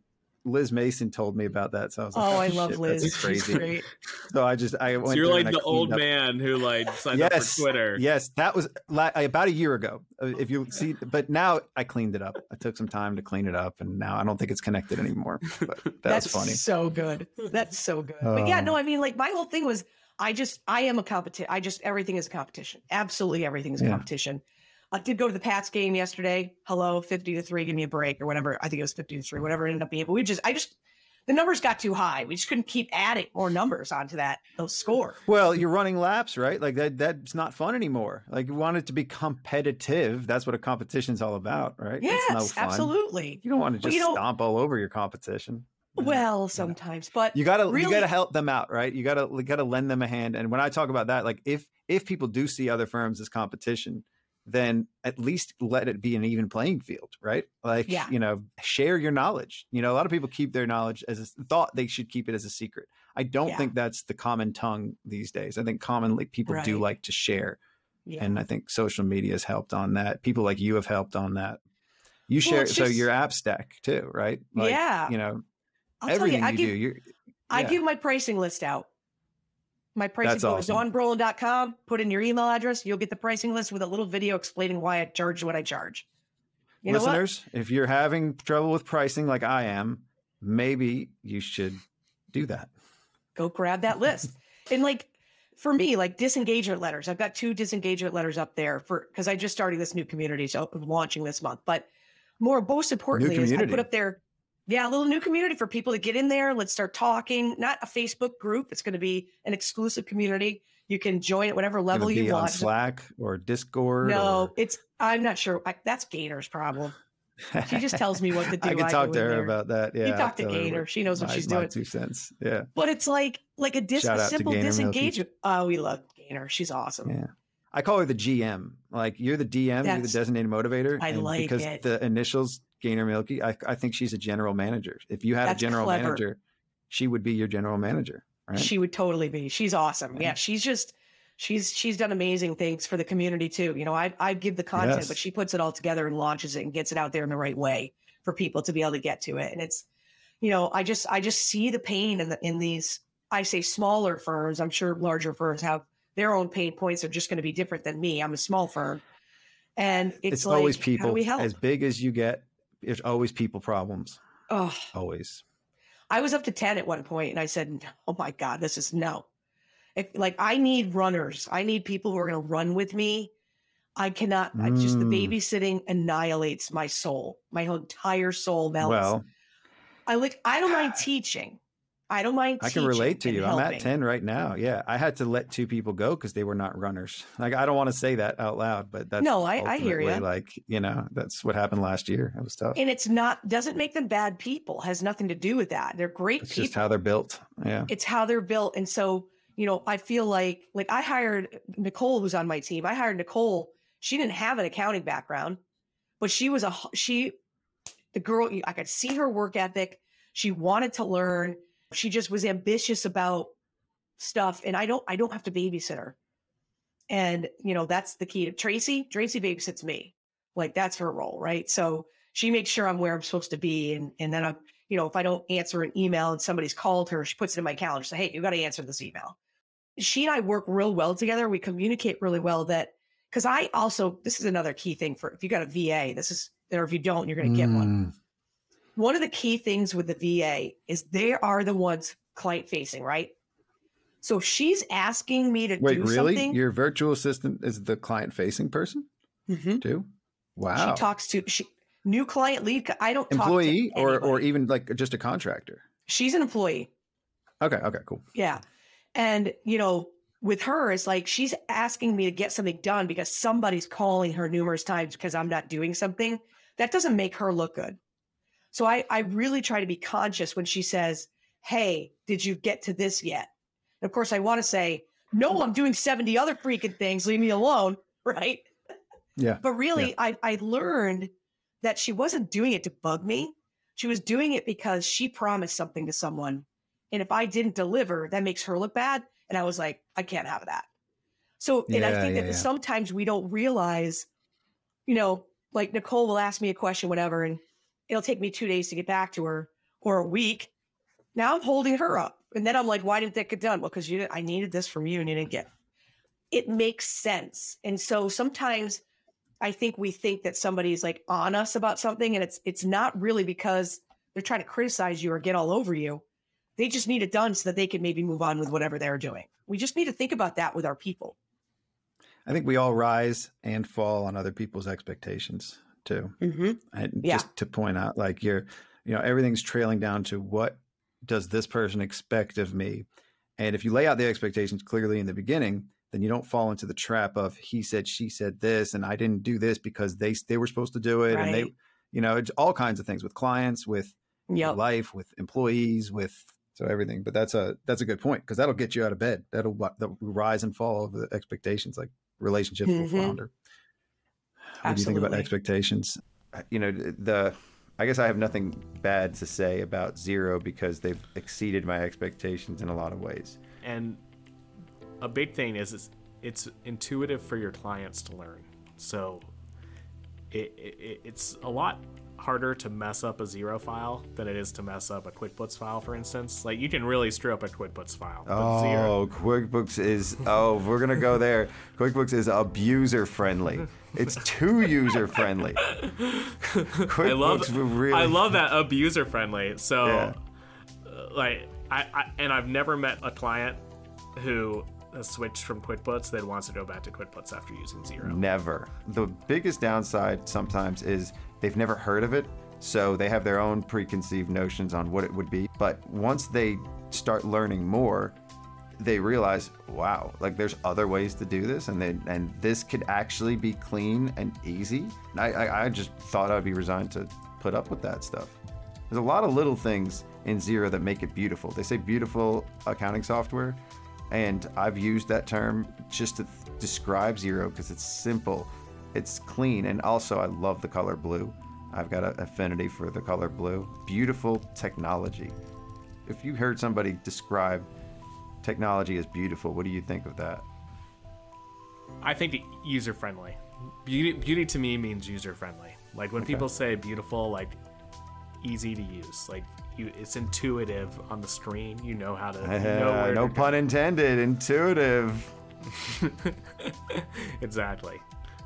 Liz Mason told me about that, so I was like, oh i shit, love liz That's She's crazy. great. So I just I went. So you're like and the old up- man who like signed up for Twitter. Yes, that was la- about a year ago. Uh, If you see, but now I cleaned it up. I took some time to clean it up, and now I don't think it's connected anymore. But that that's was funny. so good that's so good but yeah Oh. no i mean like my whole thing was i just i am a competition i just everything is a competition absolutely everything is a Yeah. competition i did go to the pats game yesterday hello 50 to 3 give me a break or whatever i think it was 50 to 3 whatever it ended up being but we just i just the numbers got too high we just couldn't keep adding more numbers onto that those score Well, you're running laps, right? Like that. That's not fun anymore. Like you want it to be competitive. That's what a competition's all about, right? yes no fun. absolutely You don't want to just you know- stomp all over your competition. well sometimes but you gotta you gotta help them out right you gotta you gotta lend them a hand and when i talk about that like if if people do see other firms as competition then at least let it be an even playing field right like Yeah. you know share your knowledge you know a lot of people keep their knowledge as a thought they should keep it as a secret i don't Yeah. think that's the common tongue these days i think commonly people do like to share yeah. and i think social media has helped on that people like you have helped on that you Well, share so your app stack too right like, Yeah. you know I'll tell everything you, I you give, do you're I give my pricing list out. My pricing That's awesome. to dawnbrolin.com, put in your email address, you'll get the pricing list with a little video explaining why I charge what I charge. You listeners, if you're having trouble with pricing like I am, maybe you should do that. Go grab that list. and like for me, like disengagement letters, I've got two disengagement letters up there for because I just started this new community, so I'm launching this month. But more most importantly is I put up there, yeah, a little new community for people to get in there. Let's start talking. Not a Facebook group. It's going to be an exclusive community. You can join at whatever level be you on want. Slack or Discord. No, or- it's I'm not sure. I, that's Gainer's problem. She just tells me what to do. I can I talk to her there. about that. Yeah, you talk to Gainer. She knows what my- she's my doing. Two cents. Yeah, But it's like like a dis Shout a simple disengagement. Oh, we love Gainer. She's awesome. yeah. I call her the GM. Like you're the DM, you're the designated motivator. I like because it. the initials Gainer Milky, I, I think she's a general manager. If you had That's a general clever. manager, she would be your general manager. Right? She would totally be. She's awesome. Yeah, she's just she's she's done amazing things for the community too. You know, I I give the content, Yes. but she puts it all together and launches it and gets it out there in the right way for people to be able to get to it. And it's, you know, I just I just see the pain in the in these I say smaller firms. I'm sure larger firms have their own pain points are just going to be different than me. I'm a small firm. And it's, it's like, always people. As big as you get, there's always people problems. oh, Always. I was up to 10 at one point and I said, Oh my God, this is no. If, like, I need runners. I need people who are going to run with me. I cannot, I just the Mm. babysitting annihilates my soul. My whole entire soul melts. Well, I like, I don't mind teaching. I don't mind I can relate to you. I'm at 10 right now. Yeah. I had to let two people go because they were not runners. Like, I don't want to say that out loud, but that's No, I- I hear ya. Like, you know, that's what happened last year. It was tough. And it's not, doesn't make them bad people, has nothing to do with that. They're great It's people. just how they're built. Yeah. it's how they're built and so you know i feel like like i hired nicole who's on my team i hired nicole she didn't have an accounting background but she was a, she the girl i could see her work ethic she wanted to learn she just was ambitious about stuff and i don't i don't have to babysit her and you know that's the key to tracy tracy babysits me. Like that's her role right? So she makes sure i'm where i'm supposed to be and and then i'm you know if i don't answer an email and somebody's called her she puts it in my calendar say hey you got to answer this email. She and i work real well together. We communicate really well that because i also this is another key thing for if you got a va this is or if you don't you're going to get Mm, one of the key things with the VA is they are the ones client facing, right? So if she's asking me to Wait, do really? something. Your virtual assistant is the client facing person Mhm. too? Wow. She talks to she new client lead. I don't Employee talk to or, or even like just a contractor? she's an employee. Okay. Okay. Cool. Yeah. And, you know, with her, it's like she's asking me to get something done because somebody's calling her numerous times because I'm not doing something. That doesn't make her look good. So I, I really try to be conscious when she says, Hey, did you get to this yet? And of course, I want to say, No, mm. I'm doing 70 other freaking things. Leave me alone. Right. Yeah. But really, I, I learned that she wasn't doing it to bug me. She was doing it because she promised something to someone. And if I didn't deliver, that makes her look bad. And I was like, I can't have that. So, and I think yeah, that yeah. sometimes we don't realize, you know, like Nicole will ask me a question, whatever, and it'll take me two days to get back to her or a week. Now I'm holding her up. And then I'm like, why didn't that get done? Well, because you I needed this from you and you didn't get. It makes sense. And so sometimes I think we think that somebody's like on us about something, and it's it's not really because they're trying to criticize you or get all over you. They just need it done so that they can maybe move on with whatever they're doing. We just need to think about that with our people. I think we all rise and fall on other people's expectations too. Mm-hmm. And Yeah. just to point out, like you're, you know, everything's trailing down to what does this person expect of me? And if you lay out the expectations clearly in the beginning, then you don't fall into the trap of he said, she said this, and I didn't do this because they they were supposed to do it, and they, you know, it's all kinds of things with clients, with Yep. life, with employees, with so everything. But that's a that's a good point because that'll get you out of bed. That'll that'll rise and fall of the expectations, like relationships will Mhm. flounder. What do you think about expectations? Uh, you know, the I guess I have nothing bad to say about Xero because they've exceeded my expectations in a lot of ways. And a big thing is it's, it's intuitive for your clients to learn. So it, it, it's a lot harder to mess up a Xero file than it is to mess up a QuickBooks file, for instance. Like you can really screw up a QuickBooks file. But Xero, Oh, QuickBooks is oh, we're gonna go there. QuickBooks is abuser friendly. It's too user friendly. QuickBooks I love really. I love that abuser friendly. So Yeah. uh, like I, I and I've never met a client who has switched from QuickBooks that wants to go back to QuickBooks after using Xero. Never. The biggest downside sometimes is they've never heard of it, so they have their own preconceived notions on what it would be. But once they start learning more, they realize, wow, like there's other ways to do this, and they, and this could actually be clean and easy. I, I, I just thought I'd be resigned to put up with that stuff. There's a lot of little things in Xero that make it beautiful. They say beautiful accounting software. And I've used that term just to th- describe Xero because it's simple, it's clean, and also I love the color blue. I've got an affinity for the color blue. Beautiful technology. If you heard somebody describe technology as beautiful, what do you think of that? I think user friendly. Beauty, beauty to me means user friendly. Like when Okay. people say beautiful, like easy to use. Like you, it's intuitive on the screen. You know how to. You know where no to pun intended. Intuitive. exactly.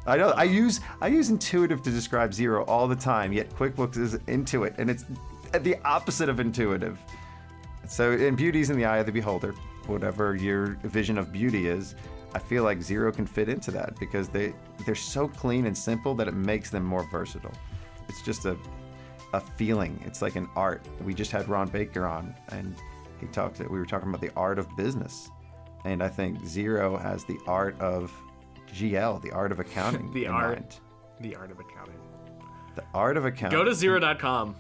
I know. I use I use intuitive to describe Xero all the time. Yet QuickBooks is intuit, and it's the opposite of intuitive. So, and beauty's in the eye of the beholder. Whatever your vision of beauty is, I feel like Xero can fit into that because they they're so clean and simple that it makes them more versatile. It's just a a feeling. It's like an art. We just had Ron Baker on, and he talked. We were talking about the art of business, and I think Xero has the art of GL, the art of accounting. The art. mind. The art of accounting. The art of accounting. Go to xero.com.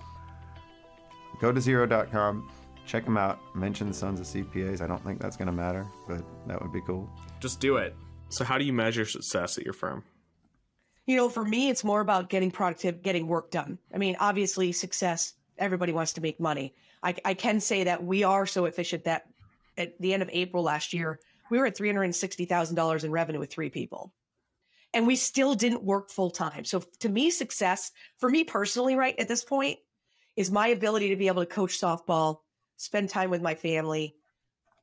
Go to xero.com. Check them out. Mention the Sons of CPAs. I don't think that's going to matter, but that would be cool. Just do it. So, how do you measure success at your firm? You know, for me, it's more about getting productive, getting work done. I mean, obviously, success, everybody wants to make money. I, I can say that we are so efficient that at the end of April last year, we were at $360,000 in revenue with three people. And we still didn't work full time. So to me, success, for me personally, right at this point, is my ability to be able to coach softball, spend time with my family,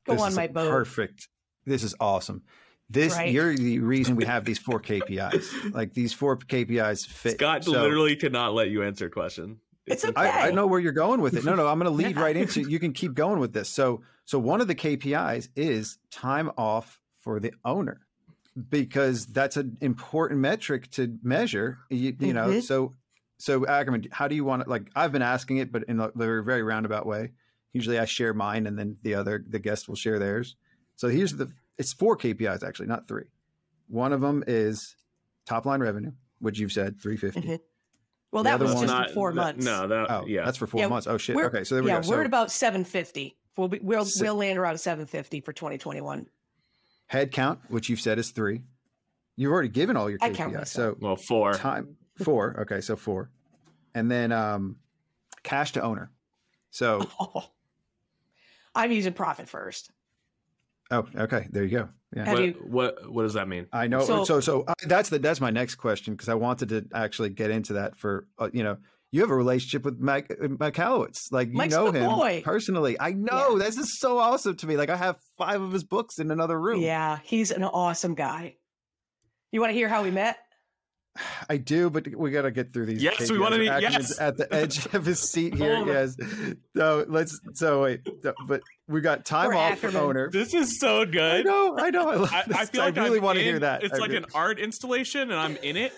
go This on is my boat. Perfect. This is awesome. This Right. you're the reason we have these four KPIs. Like these four KPIs fit. Scott so- literally cannot let you answer a question. It's okay. I, I know where you're going with it. No, no, I'm going to lead Yeah. right into. You can keep going with this. So, so one of the KPIs is time off for the owner, because that's an important metric to measure. You, you know, Mhm. so so Ackerman, how do you want it? Like I've been asking it, but in a very very roundabout way. Usually, I share mine, and then the other the guest will share theirs. So here's the. It's four KPIs actually, not three. One of them is top line revenue, which you've said 350. Mhm. Well, The that was just Not- in four that- months. No, that Oh, yeah. that's for four Yeah, months. Oh shit. Okay, so there we yeah, go. we're So- at about 750. We'll be, we'll So- we'll land around 750 for 2021. head count, which you've said is three. You've already given all your I count KPIs. So well, four. time four. Okay, so four, and then um, cash to owner. So I'm using profit first. Oh, okay, there you go. Yeah, What, you- what what does that mean? I know. So So- so, uh, that's the that's my next question because I wanted to actually get into that for uh, you know. You have a relationship with Mike uh, Michalowicz. Like you Mike's know him boy. personally. I know this is so awesome to me. Like I have five of his books in another room. Yeah, he's an awesome guy. You want to hear how we met? I do, but we got to get through these. Yes, we wanna be- yes. at the edge of his seat here. Oh Hold yes. So let's. So wait, but we got time Poor off for Ackerman. owner. This is so I good. know, I know. I, love I, this. I feel like I really I'm want to in- hear that. It's I like really- an art installation, and I'm in it.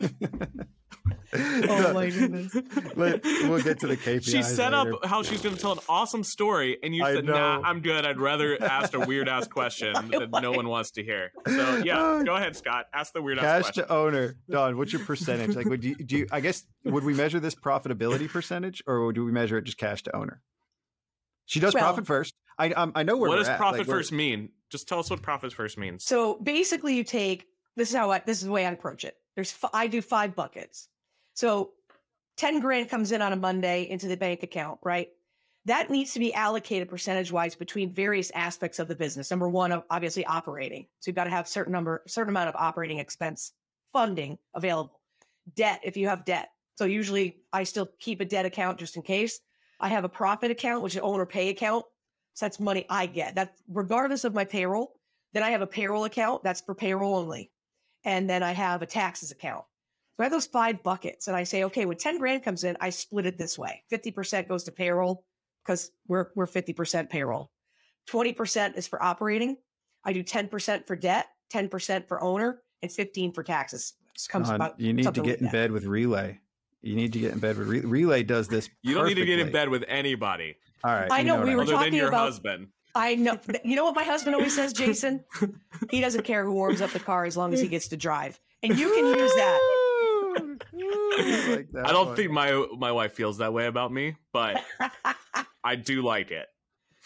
Oh my goodness. Let, we'll get to the KPIs. She set later. up how she's going to tell an awesome story, and you I said, "Nah. I'm good. I'd rather ask a weird ass question that no one wants to hear." So yeah, go ahead, Scott. Ask the weird ass cash question. to owner. Dawn, what's your percentage? Like, would you do? You, I guess would we measure this profitability percentage, or do we measure it just cash to owner? She does Well- profit first. I um, I know where. what we're what does at. profit Like, first mean? Just tell us what profit first means. So basically, you take this is how I, this is the way I approach it. There's f- I do five buckets. So ten grand comes in on a Monday into the bank account, right? That needs to be allocated percentage wise between various aspects of the business. Number one, obviously operating. So you've got to have certain number, certain amount of operating expense funding available. Debt, if you have debt. So usually I still keep a debt account just in case. I have a profit account, which is owner pay account. So that's money I get. That's regardless of my payroll. Then I have a payroll account that's for payroll only. And then I have a taxes account. So I have those five buckets. And I say, okay, when 10 grand comes in, I split it this way 50% goes to payroll because we're, we're 50% payroll. 20% is for operating. I do 10% for debt, 10% for owner, and 15 for taxes. This comes Dawn, about you need to get like in that. bed with Relay. You need to get in bed with Re- Relay. Does this? You don't need to get in bed with anybody All right. I you know, what we I were mean. other than talking your about- husband. I know. You know what my husband always says, Jason? He doesn't care who warms up the car as long as he gets to drive. And you can use that. I like I don't one. think my my wife feels that way about me, but I do like it.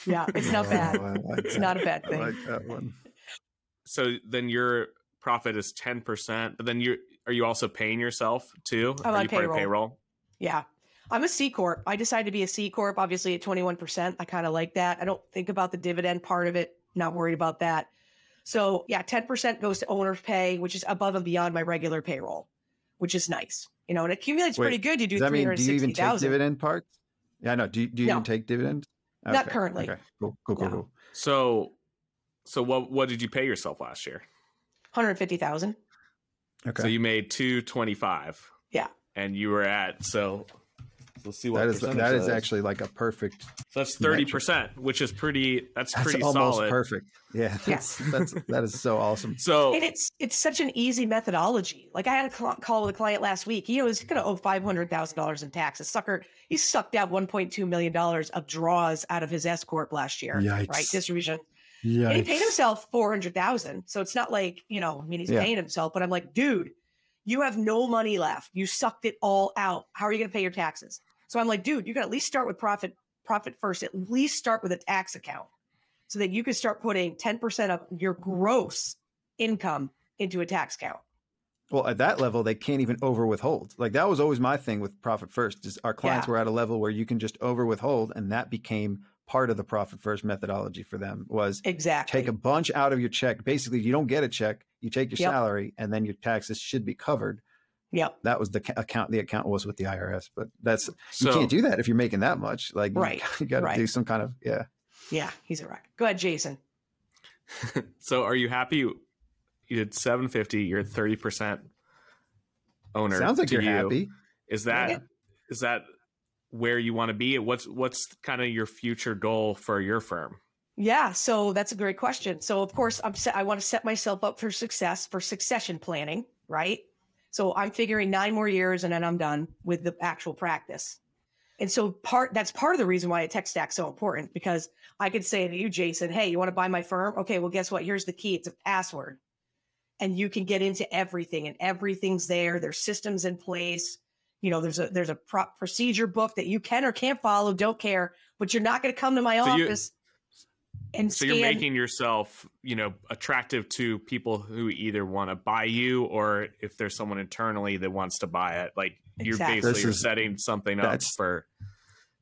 Yeah, it's not oh, bad. Oh, like It's that. not a bad I thing. like that one. So then your profit is ten percent, but then you are you also paying yourself too? I'm are on you part of payroll. payroll? Yeah. I'm a C corp. I decided to be a C corp. Obviously, at 21%, I kind of like that. I don't think about the dividend part of it. Not worried about that. So yeah, 10% goes to owner's pay, which is above and beyond my regular payroll, which is nice. You know, and it accumulates Wait, pretty good. You do Does that mean do you even take 360,000. dividend parts? Yeah, no. Do you, do you No. even take dividends? Not currently. Okay. Cool. Cool. Cool. No. Cool. So so what what did you pay yourself last year? 150,000. Okay. So you made two twenty five. Yeah. And you were at so let's see what that is percentage that is is. actually like a perfect. so that's thirty percent, which is pretty that's, That's pretty almost solid. perfect. Yeah. That's, that's that is so awesome. So And it's it's such an easy methodology. Like I had a cl- call with a client last week. He was going to owe five hundred thousand dollars in taxes. Sucker, he sucked out one point two million dollars of draws out of his S corp last year. Right, distribution. Yeah. And he paid himself four hundred thousand. So it's not like you know. I mean, he's Yeah. paying himself. But I'm like, dude, you have no money left. You sucked it all out. How are you going to pay your taxes? So I'm like, dude, you got to at least start with profit. Profit first. At least start with a tax account, so that you can start putting ten percent of your gross income into a tax account. Well, at that level, they can't even over withhold. Like that was always my thing with profit first. Is our clients Yeah. were at a level where you can just over withhold, and that became part of the profit first methodology for them. Was Exactly. take a bunch out of your check. Basically, you don't get a check. You take your Yep. salary, and then your taxes should be covered. Yep. That was the account. The account was with the IRS, but that's you can't do that if you're making that much. Like Right, you, got to right. do some kind of yeah. Yeah, he's a wreck. Go ahead, Jason. so are you happy you did seven fifty, you're thirty percent owner. Sounds like to you're you. happy. Is that Yeah. is that where you want to be? What's what's kind of your future goal for your firm? Yeah, so that's a great question. So of course, I'm set, I want to set myself up for success for succession planning, right? So I'm figuring nine more years and then I'm done with the actual practice. And so part that's part of the reason why a tech stack's so important because I could say to you, Jason, hey, you want to buy my firm? Okay, well, guess what? Here's the key. It's a password. And you can get into everything and everything's there. There's systems in place. You know, there's a there's a pro- procedure book that you can or can't follow, don't care, but you're not going to come to my So office and So scan. you're making yourself, you know, attractive to people who either want to buy you or if there's someone internally that wants to buy it. Like you're basically you're is- setting something up for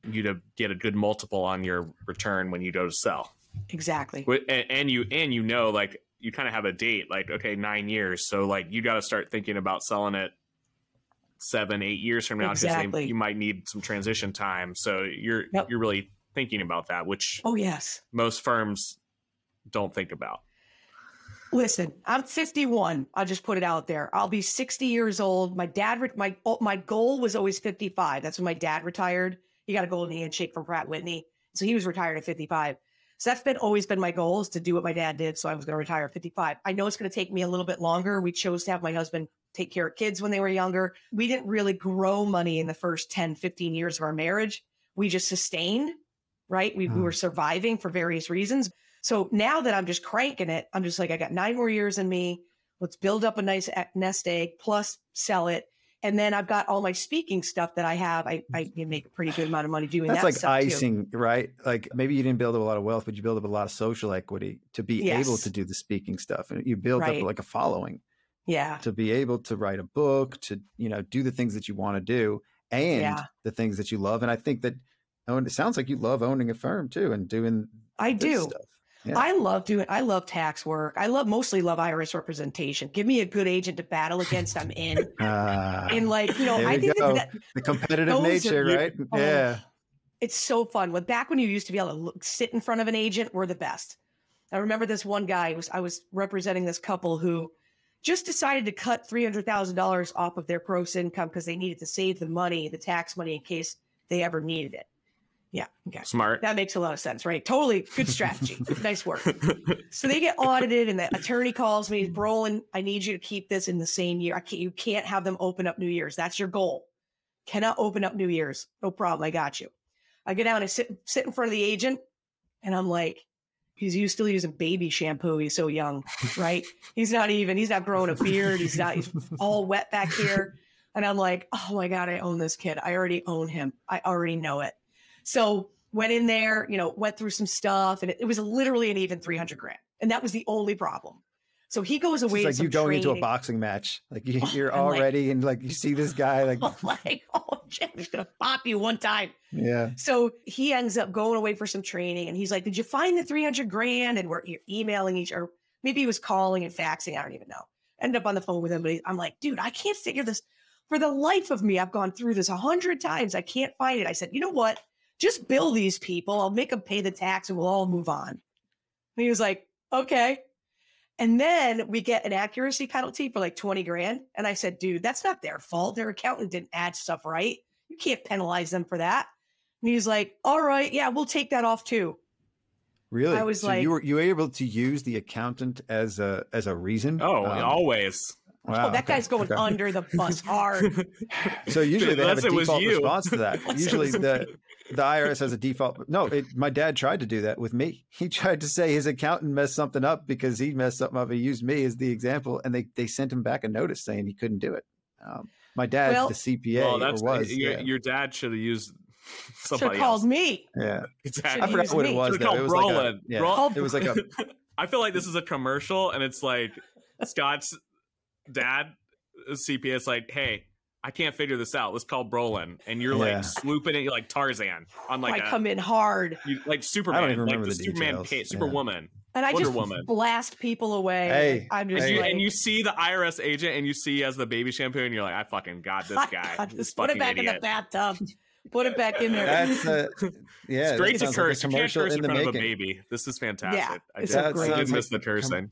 you to get a good multiple on your return when you go to sell. exactly. And, and you and you know like you kind of have a date like okay 9 years so like you got to start thinking about selling it 7 8 years from now because Exactly. you might need some transition time. So you're Yep. you're really thinking about that which Oh yes. most firms don't think about. Listen, I'm 51. I'll just put it out there. I'll be 60 years old. My dad, re- my oh, my goal was always 55. That's when my dad retired. He got a golden handshake from Pratt Whitney, so he was retired at 55. So that's been always been my goal is to do what my dad did. So I was going to retire at 55. I know it's going to take me a little bit longer. We chose to have my husband take care of kids when they were younger. We didn't really grow money in the first 10, 15 years of our marriage. We just sustained, right? We, we Hmm. were surviving for various reasons. So now that I'm just cranking it, I'm just like, I got nine more years in me. Let's build up a nice nest egg plus sell it. And then I've got all my speaking stuff that I have. I, I can make a pretty good amount of money doing That's that like stuff too. icing, right? Like maybe you didn't build up a lot of wealth, but you build up a lot of social equity to be able to do the speaking stuff, and you build Right. up like a following Yeah. to be able to write a book, to you know do the things that you want to do, and Yeah. the things that you love. And I think that own, it sounds like you love owning a firm too, and doing I do. stuff. Yeah. I love doing I love tax work. I love mostly love IRS representation. Give me a good agent to battle against, I'm in. Ah, And like, you know, I think that, that the competitive those are- nature, right? Oh, yeah. it's so fun. When back when you used to be able to look, sit in front of an agent, we're the best. I remember this one guy was I was representing this couple who just decided to cut three hundred thousand dollars off of their gross income because they needed to save the money, the tax money, in case they ever needed it. Yeah, okay, Smart. that makes a lot of sense, right? Totally good strategy. nice work. So they get audited, and the attorney calls me, Brolin, I need you to keep this in the same year. I can't, you can't have them open up New Year's. That's your goal. Cannot open up New Year's. No problem. I got you. I get down and sit sit in front of the agent, and I'm like, he's used still using baby shampoo. He's so young, right? he's not even. He's not growing a beard. He's not. He's all wet back here. And I'm like, oh my god, I own this kid. I already own him. I already know it. So went in there, you know, went through some stuff, and it, it was literally an even 300 grand. And that was the only problem. So he goes away. It's like you going into a boxing match. Like you, you're I'm all like- and like you see this guy like I'm like, oh, Jim, he's gonna pop you one time. yeah. So he ends up going away for some training, and he's like, "Did you find the 300 grand?" And we're emailing each, or maybe he was calling and faxing. I don't even know. Ended up on the phone with him, but I'm like, "Dude, I can't figure this for the life of me. I've gone through this a hundred times. I can't find it." I said, "You know what? Just bill these people. I'll make them pay the tax, and we'll all move on." And he was like, "Okay." And then we get an accuracy penalty for like 20 grand. And I said, dude, that's not their fault. Their accountant didn't add stuff right. You can't penalize them for that. And he's like, all right, yeah, we'll take that off too. Really? I was so like- you were you were able to use the accountant as a as a reason? Oh, Um, always. wow, oh, that okay, guy's going okay. under the bus hard. So usually they have a Unless was default you. response to that. Usually was the the IRS has a default. No, it, my dad tried to do that with me. He tried to say his accountant messed something up because he messed something up. He used me as the example, and they they sent him back a notice saying he couldn't do it. Um, my dad, Well- the CPA, well, that's was your, yeah. your dad should have used Should have somebody called else. me. yeah. Exactly. I forgot what me. it was. Though. called It was like a, yeah, Brol- it was like a I feel like this is a commercial, and it's like Scott's dad, uh, CPA, is like, "Hey, I can't figure this out. Let's call Brolin," and you're Yeah. like swooping it, you're like Tarzan on like I a come in hard. you, like Superman, I even like remember the, the Superman, details. pa- Yeah. Superwoman, And I Wonder just Woman. blast people away. Hey, I'm just and you, like, and you see the IRS agent, and you see as the baby shampoo, and you're like, "I fucking got this guy. got this this. Put it fucking back in the bathtub. Put it back in there. That's uh, yeah. it's great that to sounds curse. like a you can't commercial curse in, in the front of a baby. This is fantastic. I it's did, a I great- did miss Sounds the like com- cursing.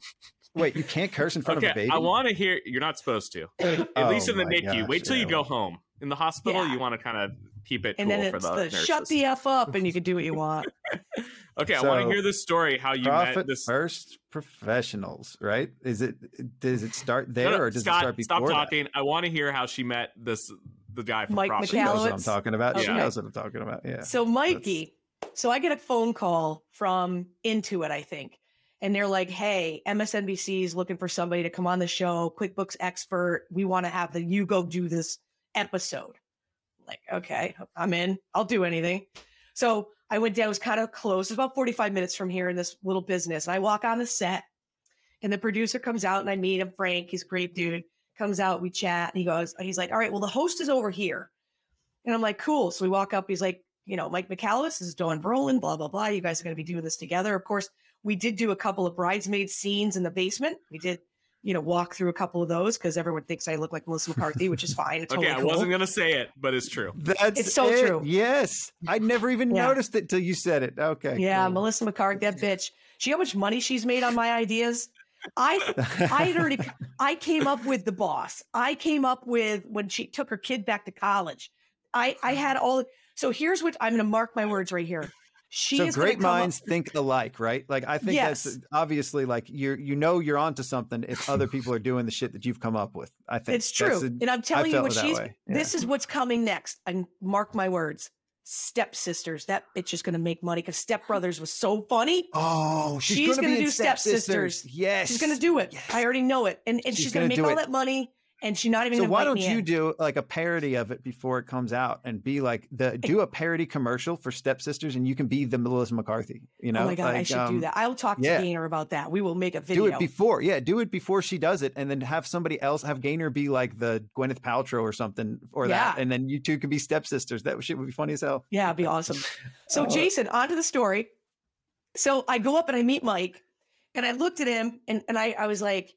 Wait, you can't curse in front okay, of a baby. I want to hear. You're not supposed to. At Oh least in the my NICU. gosh, Wait till yeah, you go home. In the hospital, Yeah. you want to kind of keep it and cool then for it's the, the, shut the f up, and you can do what you want. okay, I want to hear the story. How you met Profit this. first professionals, right? Is it does it start there no, or does Scott, it start before stop that? talking. I want to hear how she met this the guy from Mike Profit. She knows what I'm talking about. She knows what I'm talking about. Yeah. So Mikey, so I get a phone call from Intuit, I think, and they're like, "Hey, MSNBC is looking for somebody to come on the show, QuickBooks expert. We want to have the you go do this episode." Like, okay, I'm in. I'll do anything. So I went down. It was kind of close. It's about 45 minutes from here in this little business, and I walk on the set, and the producer comes out, and I meet him. Frank, he's a great dude. Comes out, we chat, and he goes, he's like, "All right, well, the host is over here." And I'm like, cool. So we walk up. He's like, you know, Mike Michalowicz is Dawn Brolin, blah, blah, blah. You guys are going to be doing this together. Of course, we did do a couple of bridesmaid scenes in the basement. We did, you know, walk through a couple of those because everyone thinks I look like Melissa McCarthy, which is fine. It's Okay, totally I cool. wasn't gonna say it, but it's true. That's It's so it. true. Yes. I never even Yeah. noticed it till you said it. Okay. yeah, cool. Melissa McCarthy, that bitch. See how much money she's made on my ideas? I I had already I came up with the boss. I came up with when she took her kid back to college. I I had all so here's what I'm gonna mark my words right here. She so great come up- minds think alike, right? Like I think that's obviously like you're you know you're onto something if other people are doing the shit that you've come up with. I think It's true. A- and I'm telling you what she's. Yeah. this is what's coming next. And mark my words. Stepsisters. That bitch is gonna make money because Stepbrothers was so funny. Oh, she's, She's be in do Stepsisters. Stepsisters. Yes, She's gonna do it. Yes. I already know it. And and She's she's, gonna, gonna make all it. that money and she's not even So why don't you in. do like a parody of it before it comes out and be like the do a parody commercial for Stepsisters and you can be the Melissa McCarthy. You know, oh my god, I should um, do that. I'll talk to yeah. Gainer about that. We will make a video. Do it before, yeah. Do it before she does it, and then have somebody else, have Gaynor be like the Gwyneth Paltrow or something, or that, and then you two could be stepsisters. That shit would be funny as hell. Yeah, it'd be awesome. So Oh. Jason, on to the story. So I go up and I meet Mike, and I looked at him and, and I, I was like,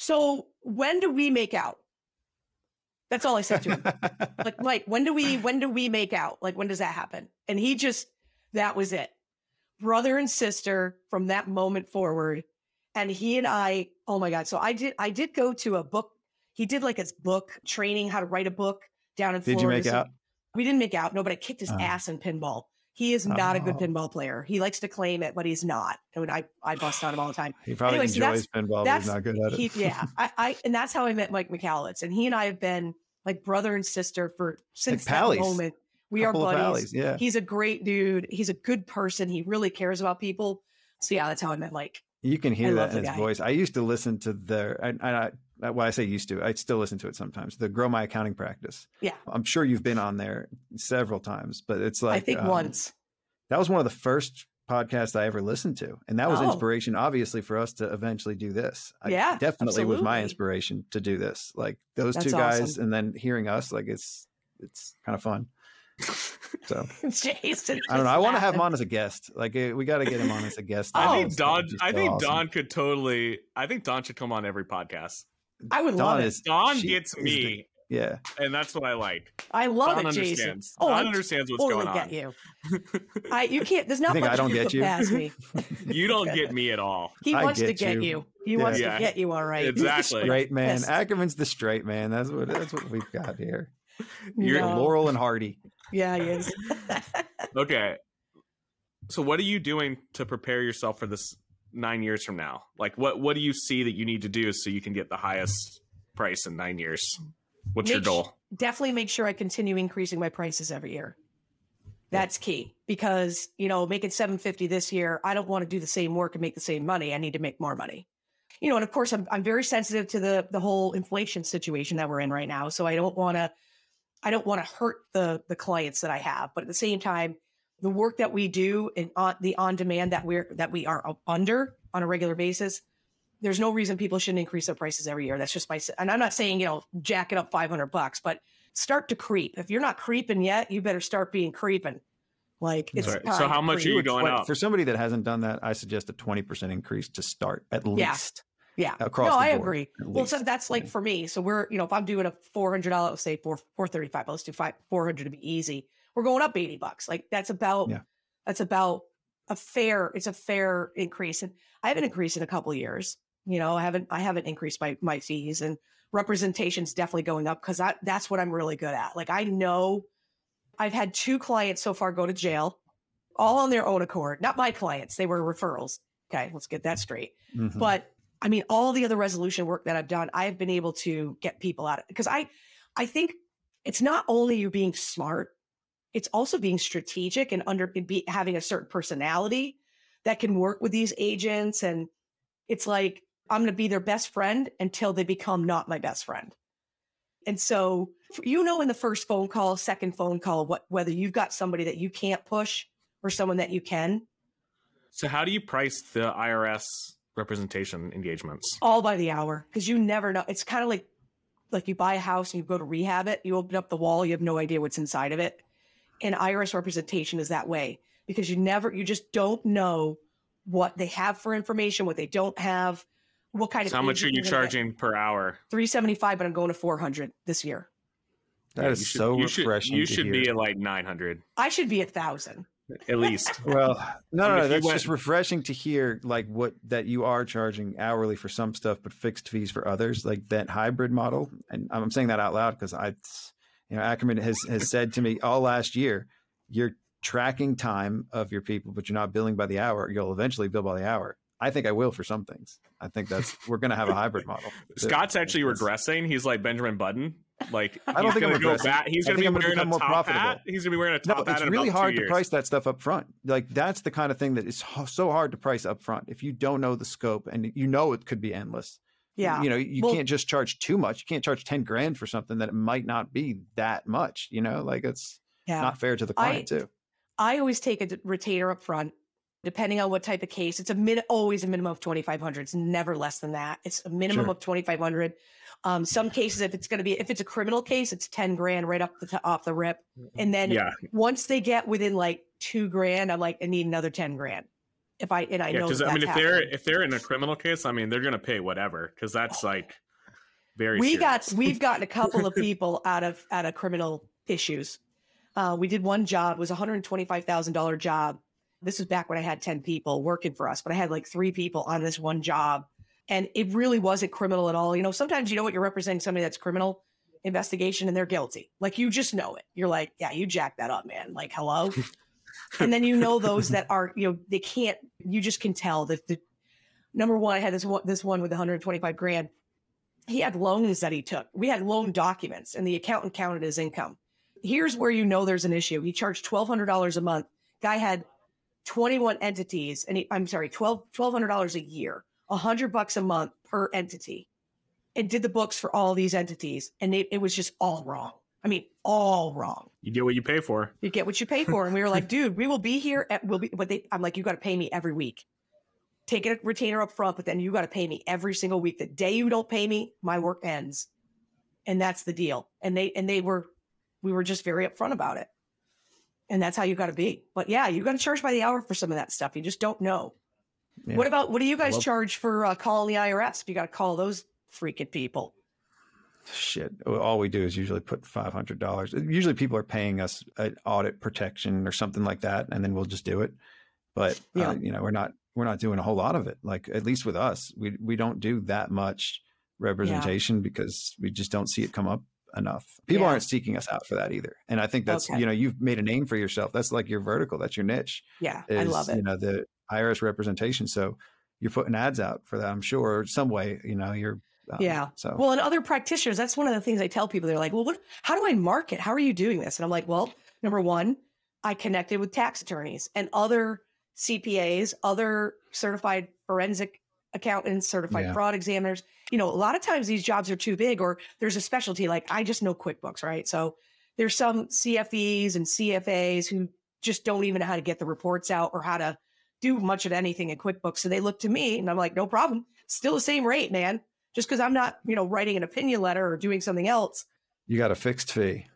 So when do we make out? That's all I said to him. like, when do we when do we make out? Like when does that happen? And he just that was it. Brother and sister from that moment forward. And he and I, oh my God. So I did I did go to a book. He did like his book training how to write a book down in Did you Florida. make So- out? we didn't make out. No, but I kicked his Oh. ass in pinball. He is not a good Oh. pinball player. He likes to claim it, but he's not. I mean, I, I bust on him all the time. He probably Anyway, so enjoys pinball, but he's not good at it. He, yeah, I, I, and that's how I met Mike Michalowicz. And he and I have been like brother and sister for since that moment. We are Couple buddies. yeah. He's a great dude. He's a good person. He really cares about people. So yeah, that's how I met Mike. You can hear love that in his guy. voice. I used to listen to their, and I, I, well, I say used to, I still listen to it sometimes. The Grow My Accounting Practice. Yeah. I'm sure you've been on there several times, but it's like I think um, once. that was one of the first podcasts I ever listened to, and that was Oh. inspiration, obviously, for us to eventually do this. I Yeah, definitely was my inspiration to do this. Like those That's two guys, awesome. and then hearing us, like it's it's kind of fun. So Jason. I don't know. I want to have him on as a guest. Like eh, we got to get him on as a guest. I think Dawn. I think awesome. Dawn could totally. I think Dawn should come on every podcast. I would love Dawn it. is Dawn she gets is the- me, yeah. and that's what I like. I love Dawn it, Jason. Oh, Dawn I understands what's totally going on. get you. I you can't. There's not think much I don't you get can you? Past me. you don't get me at all. He I wants to get get you. you. He Yeah. wants Yeah. to get you. All right. Exactly. Straight man. Yes. Ackerman's the straight man. That's what that's what we've got here. You're- No. Laurel and Hardy. Yeah, he is. Okay. So what are you doing to prepare yourself for this nine years from now? Like what what do you see that you need to do so you can get the highest price in nine years? What's your goal? Definitely make sure I continue increasing my prices every year. That's key because you know making 750 this year, I don't want to do the same work and make the same money. I need to make more money. You know, and of course, I'm I'm very sensitive to the the whole inflation situation that we're in right now. So I don't want to I don't want to hurt the the clients that I have, but at the same time, the work that we do and on the on demand that we're that we are under on a regular basis, there's no reason people shouldn't increase their prices every year. That's just my and I'm not saying you know jack it up 500 bucks, but start to creep. If you're not creeping yet, you better start being creeping. Like it's Sorry. time So how much are you going Twen- up? For somebody that hasn't done that, I suggest a 20% increase to start at least. Yeah. across no, the I board, agree. Well, so that's like Yeah. for me. So we're, you know, if I'm doing a four hundred dollar, let's say four four thirty five, let's do five four hundred to be easy. We're going up eighty bucks. Like that's about Yeah. that's about a fair. It's a fair increase, and I haven't increased in a couple of years. You know, I haven't I haven't increased my my fees, and representation's definitely going up because that that's what I'm really good at. Like I know, I've had two clients so far go to jail, all on their own accord. Not my clients; they were referrals. Okay, let's get that straight. Mhm. But I mean, all the other resolution work that I've done, I've been able to get people out of because I, I think it's not only you being smart, it's also being strategic and under be, having a certain personality that can work with these agents. And it's like I'm going to be their best friend until they become not my best friend. And so you know, in the first phone call, second phone call, what whether you've got somebody that you can't push or someone that you can, So how do you price the IRS representation engagements? all by the hour because you never know. It's kind of like like you buy a house and you go to rehab it. You open up the wall, you have no idea what's inside of it. And IRS representation is that way because you never, you just don't know what they have for information, what they don't have, what kind So of. how much are you you're get. charging per hour? Three seventy five, but I'm going to four hundred this year. That Yeah, is you should- so you should- refreshing. You to should hear. be at like nine hundred I should be a thousand. at least. Well, no, I mean, no, that's went- just refreshing to hear, like what that you are charging hourly for some stuff, but fixed fees for others, like that hybrid model. And I'm saying that out loud because I, you know, Ackerman has has said to me all last year, you're tracking time of your people, but you're not billing by the hour. You'll eventually bill by the hour. I think I will for some things. I think that's we're going to have a hybrid model. Scott's actually regressing. He's like Benjamin Button. Like I don't think I'm go back. He's gonna be I'm wearing a more top profitable. hat. He's gonna be wearing a No, top hat. it's really hard to years. price that stuff up front. Like that's the kind of thing that is so hard to price up front. If you don't know the scope and you know it could be endless, Yeah. you know, you Well- can't just charge too much. You can't charge 10 grand for something that it might not be that much, you know, like it's yeah. not fair to the I- client too. I always take a retainer up front, depending on what type of case. It's a min- always a minimum of 2,500. It's never less than that. It's a minimum Sure. of 2,500. Um, some cases, if it's going to be, if it's a criminal case, it's 10 grand right up the t- off the rip. And then Yeah, once they get within like two grand, I'm like, I need another 10 grand. If I, and I yeah. know, Because I mean, if they're if they're in a criminal case, I mean, they're gonna pay whatever. Because that's like very. we got we've gotten a couple of people out of out of criminal issues. Uh, we did one job it was a $125000 job. This was back when i had 10 people working for us but i had like three people on this one job. And it really wasn't criminal at all. You know sometimes you know what you're representing somebody that's criminal investigation and they're guilty. Like you just know it. You're like yeah you jacked that up man. Like hello and then you know those that are you know they can't you just can tell that the number one i had this one this one with 125 grand he had loans that he took. We had loan documents, and the accountant counted his income. Here's where you know there's an issue. He charged twelve hundred dollars a month. Guy had twenty one entities, and he, I'm sorry, twelve twelve hundred dollars a year, a hundred bucks a month per entity, and did the books for all these entities, and it was just all wrong. I mean, all wrong. You get what you pay for. You get what you pay for. And we were like, dude, we will be here. At, we'll be, but they, I'm like, you got to pay me every week. Take a retainer up front, but then you got to pay me every single week. The day you don't pay me, my work ends. And that's the deal. And they, and they were, we were just very upfront about it. And that's how you got to be. But yeah, you got to charge by the hour for some of that stuff. You just don't know. Yeah. What about, what do you guys Well- charge for uh, calling the IRS? If you got to call those freaking people. Shit. All we do is usually put five hundred dollars. Usually, people are paying us an audit protection or something like that, and then we'll just do it. But Yeah. uh, you know, we're not we're not doing a whole lot of it. Like at least with us, we we don't do that much representation because we just don't see it come up enough. People Yeah. aren't seeking us out for that either. And I think that's Okay. you know you've made a name for yourself. That's like your vertical. That's your niche. Yeah, Is, I love it. You know the IRS representation. So you're putting ads out for that. I'm sure some way. You know you're. Um, Yeah. So Well, and other practitioners, that's one of the things I tell people. They're like, well, what, how do I market? How are you doing this? And I'm like, well, number one, I connected with tax attorneys and other CPAs, other certified forensic accountants, certified Yeah. fraud examiners. You know, a lot of times these jobs are too big or there's a specialty. Like I just know QuickBooks, right? So there's some CFEs and CFAs who just don't even know how to get the reports out or how to do much of anything in QuickBooks. So they look to me and I'm like, no problem. Still the same rate, man just because I'm not, you know, writing an opinion letter or doing something else, you got a fixed fee.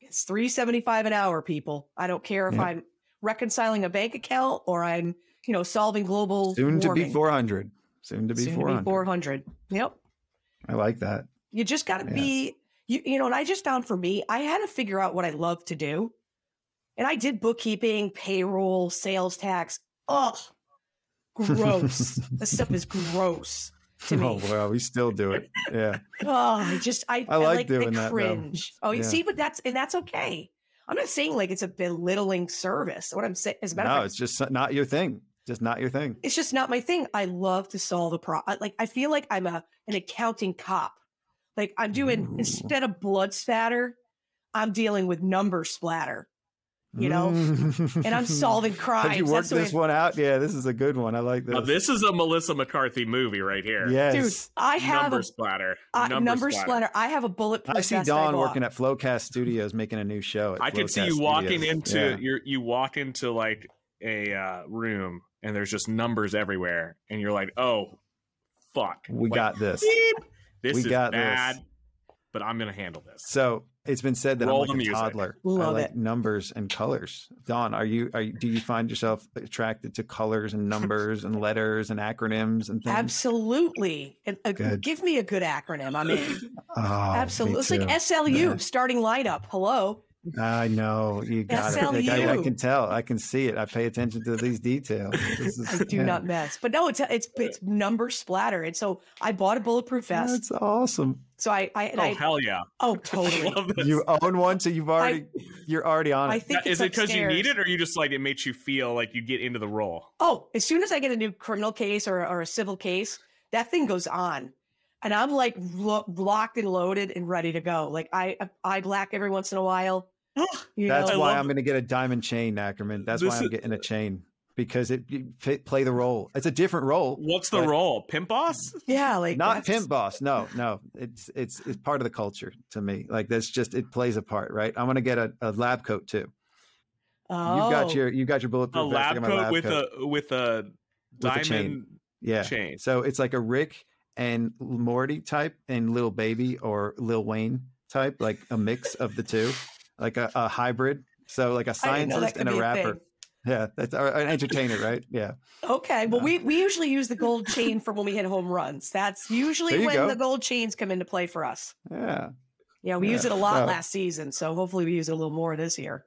it's 375 an hour, people. I don't care if Yeah. I'm reconciling a bank account or I'm, you know, solving global Soon to be 400. Soon to be Soon 400. to be 400. Yep. I like that. You just got to Yeah. be, you, you know, and I just found for me, I had to figure out what I love to do. And I did bookkeeping, payroll, sales tax. Ugh, gross. this stuff is gross to me. Oh well, we still do it. Yeah. Oh, I just I, I like the doing that, though. cringe. Oh, you Yeah. see, but that's and that's okay. I'm not saying like it's a belittling service. What I'm saying, as a matter of No, fact, it's just not your thing. Just not your thing. it's just not my thing. I love to solve a problem. Like I feel like I'm a an accounting cop. Like I'm doing Ooh. instead of blood spatter, I'm dealing with number splatter. You know, and I'm solving crimes. Have you worked this one out? Yeah, this is a good one. I like this. Now, this is a Melissa McCarthy movie right here. yes. Dude, I have number a splatter. uh, number, number, splatter. splatter. I have a bulletproof. I see vest Dawn working at Flowcast Studios making a new show. At I could see Flowcast you walking Studios. into Yeah. you you walk into like a uh, room and there's just numbers everywhere and you're like, oh, fuck, We Like, got this. beep. This We is got this. bad, but I'm gonna handle this. So it's been said that Roll I'm like a music. toddler. I Love like it. numbers and colors. Dawn, are you? Are you, do you find yourself attracted to colors and numbers and letters and acronyms and things? Absolutely. And, uh, Good. give me a good acronym. I mean, in. Oh, me Absolutely. It's like. SLU Yeah. starting lineup. Hello. I know you got it. Like, I, I can tell. I can see it. I pay attention to these details. This is, I do yeah. not mess. But no, it's it's it's number splatter. And so I bought a bulletproof vest. That's awesome. So I I, Oh I hell yeah! oh I totally. love this. You own one, so you've already you're already on It. I think Now, it's is it because you need it, or you just like it makes you feel like you get into the role? Oh, as soon as I get a new criminal case or, or a civil case, that thing goes on. And I'm like lo- locked and loaded and ready to go. Like I I black every once in a while. You That's know? Why I'm going to get a diamond chain, Ackerman. That's This why I'm is- getting a chain because it you fit, play the role. It's a different role. What's the role? Pimp boss? yeah, like Not that's- pimp boss. No, no. It's it's it's part of the culture to me. Like that's just it plays a part, right? I'm going to get a, a lab coat too. Oh, You've got your you got your A bulletproof vest. Lab got coat lab with coat. a with a With a chain. yeah. chain. So it's like a Rick and Morty type and Little Baby or Lil Wayne type, like a mix of the two, like a, a hybrid. So like a I didn't know that scientist and a rapper. thing. Yeah, that's or an entertainer, right? Yeah. Okay. Well, uh, we, we usually use the gold chain for when we hit home runs. That's usually when go. the gold chains come into play for us. Yeah. Yeah, we Yeah. used it a lot So- last season. So hopefully we use it a little more this year.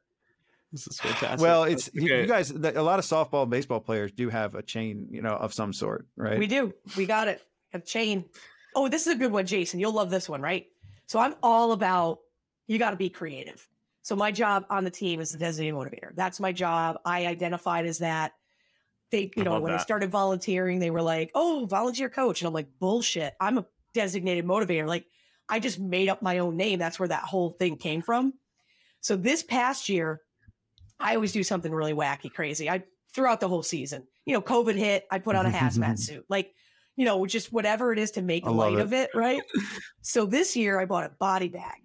This is fantastic. Well, it's you- Okay. you guys. A lot of softball, and baseball players do have a chain, you know, of some sort, right? We do. We got it. Got a chain. Oh, this is a good one, Jason. You'll love this one, right? So I'm all about you got to be creative. So my job on the team is the designated motivator. That's my job. I identified as that. They, you I know, when I started volunteering, they were like, "Oh, volunteer coach," and I'm like, "Bullshit! I'm a designated motivator." Like, I just made up my own name. That's where that whole thing came from. So this past year, I always do something really wacky, crazy. I throughout the whole season, you know, COVID hit, I put on a hazmat suit, like, you know, just whatever it is to make light it. of it, right? so this year, I bought a body bag.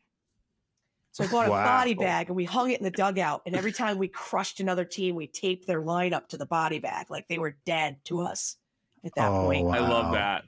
So I bought a body bag and we hung it in the dugout. And every time we crushed another team, we taped their lineup to the body bag like they were dead to us at that Oh, point. wow. I love that.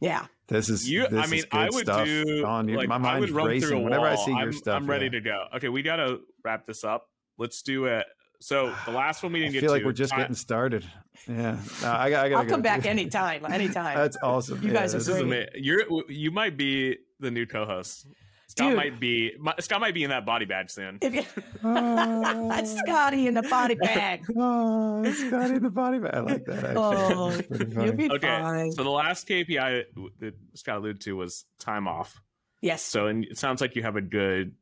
Yeah. This is You, This I mean, is I would stuff. do Dawn, you- like my I mind's would run racing through a whenever I see your I'm, stuff. I'm ready yeah. to go. Okay, we gotta wrap this up. Let's do it. So the last one we didn't get feel like to. we're just I- getting started. Yeah, No, I, got- I gotta I'll go. come back anytime. Anytime. That's awesome. You Yeah, guys are This this is great. amazing. You're you might be the new co-host. Scott Dude. might be my, Scott might be in that body bag soon. If you, Oh. that's Scotty in the body bag. Oh, Scotty in the body bag. I like that. Actually. Oh, you'll be Okay, fine. So the last KPI that Scott alluded to was time off. yes. So and it sounds like you have a good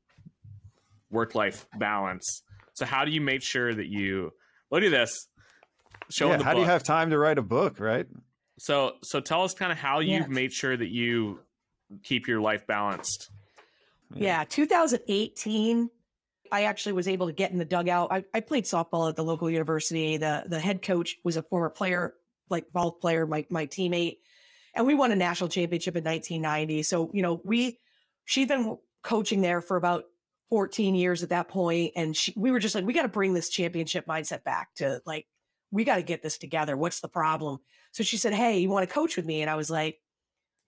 work-life balance. So how do you make sure that you look at this? Show yeah, the how do you have time to write a book, right? So so tell us kind of how Yeah. you've made sure that you keep your life balanced. Yeah, 2018, I actually was able to get in the dugout. I, I played softball at the local university. The the head coach was a former player, like ball player, my my teammate, and we won a national championship in 1990. So you know, we she'd been coaching there for about 14 years at that point, and she, we were just like, we got to bring this championship mindset back to like, we got to get this together. What's the problem? So she said, Hey, you want to coach with me? And I was like,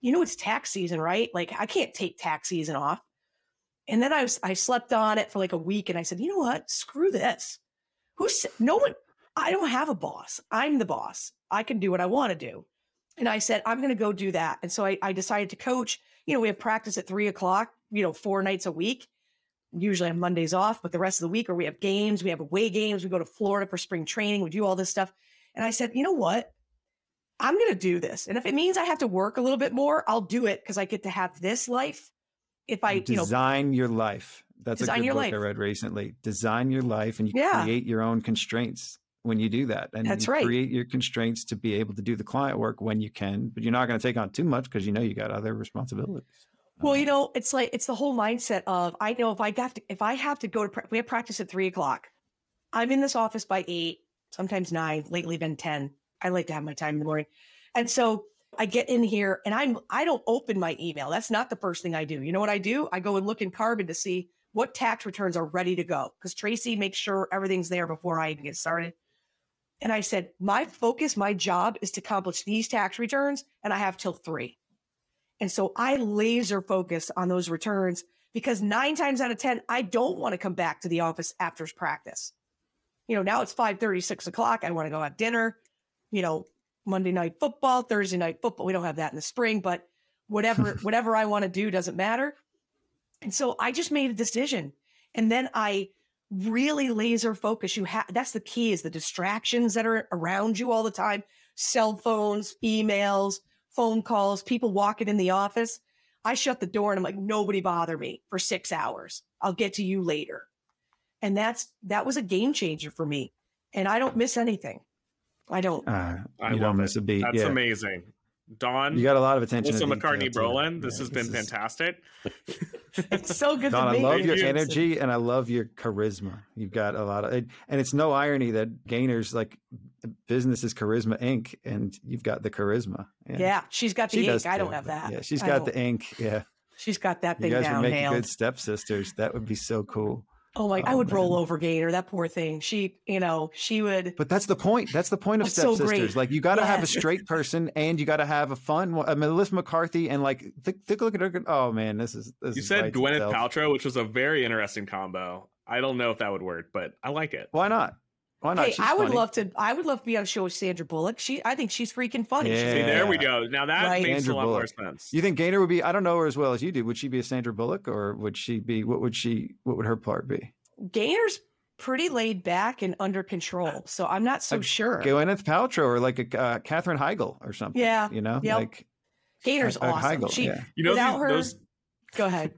you know, it's tax season, right? Like, I can't take tax season off. And then I was I slept on it for like a week and I said, you know what? Screw this. Who's no one I don't have a boss. I'm the boss. I can do what I want to do. And I said, I'm gonna go do that. And so I, I decided to coach. You know, we have practice at three o'clock, you know, four nights a week. Usually on Mondays off, but the rest of the week, or we have games, we have away games, we go to Florida for spring training, we do all this stuff. And I said, you know what? I'm going to do this. And if it means I have to work a little bit more, I'll do it because I get to have this life. If I, you know, design your life. That's a good book life. I read recently. Design your life, and you Yeah. create your own constraints when you do that. And That's you right. create your constraints to be able to do the client work when you can, but you're not going to take on too much because you know you got other responsibilities. Well, Um, you know, it's like it's the whole mindset of I know if I got to if I have to go to pra- we have practice at three o'clock. I'm in this office by eight, sometimes nine. Lately, been ten. I like to have my time in the morning, and so I get in here and I'm I don't open my email. That's not the first thing I do. You know what I do? I go and look in Karbon to see what tax returns are ready to go because Tracy makes sure everything's there before I even get started. And I said, my focus, my job is to accomplish these tax returns, and I have till three. And so I laser focus on those returns because nine times out of 10, I don't want to come back to the office after practice. You know, now it's 5 6 o'clock. I want to go have dinner, you know, Monday night football, Thursday night football. We don't have that in the spring, but whatever, whatever I want to do doesn't matter. And so I just made a decision. And then I really laser focus. You have that's the key is the distractions that are around you all the time, cell phones, emails, phone calls, people walking in the office. I shut the door and I'm like, nobody bother me for six hours. I'll get to you later. And that's that was a game changer for me. And I don't miss anything. I don't. Uh, I you don't it. miss a beat. That's yeah. amazing. Dawn, You got a lot of attention. Melissa McCarthy. Brolin, this Yeah, has been is- fantastic. It's so good Dawn, to I love your Jason. energy and I love your charisma. You've got a lot of, and it's no irony that Gainer's like business is Charisma Inc. and you've got the charisma. Yeah, she's got the She ink. does I don't have that. Yeah, she's I got don't. the ink. Yeah. She's got that You thing guys would make nailed. good stepsisters. That would be so cool. Oh my! I Oh, would roll man. over Gator. That poor thing. She, you know, she would. But that's the point. That's the point of That's so stepsisters. like you got to have a straight person and you got to have a fun one. Uh, Melissa McCarthy and like think, think look at her. Oh man, this is this You is said writes Gwyneth itself. Paltrow, which was a very interesting combo. I don't know if that would work, but I like it. Why not? Why not? Hey, She's I would funny. love to. I would love to be on a show with Sandra Bullock. She, I think she's freaking funny. She's See, there we go. Now that Right. makes Sandra a lot Bullock. more sense. You think Gaynor would be? I don't know her as well as you do. Would she be a Sandra Bullock or would she be? What would she? What would her part be? Gainer's pretty laid back and under control, so I'm not so Like, sure. Gwyneth Paltrow or like a uh, Katherine Heigl or something. Yeah, you know, yep. like Gainer's uh, awesome. Heigl, she, yeah. You know, without these- her, those go ahead.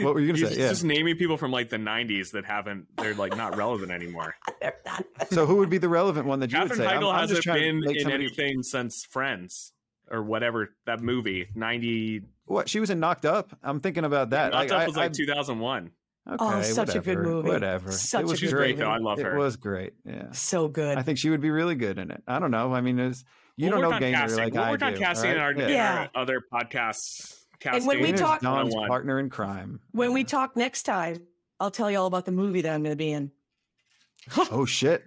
What were you gonna You're say? just, Yeah. just naming people from like the '90s that haven't. They're like not relevant anymore. They're not- So who would be the relevant one that you Katherine would say? I'm- Heigl I'm, just hasn't trying to been in somebody- anything since Friends or whatever that movie. '90. What she was in Knocked Up. I'm thinking about that. Knocked Like, Up I- was like I- 2001. Okay, Oh, such a good movie. Whatever. Such it a was She's great, movie. though. I love her. it was great. Yeah. so good. I think she would be really good in it. I don't know. I mean, there's you We'll don't know on casting. like we'll I work on do, casting in our, Yeah. in our other podcasts. Casting And when we talk- Don's partner in crime. when we talk next time, I'll tell you all about the movie that I'm going to be in. Oh shit!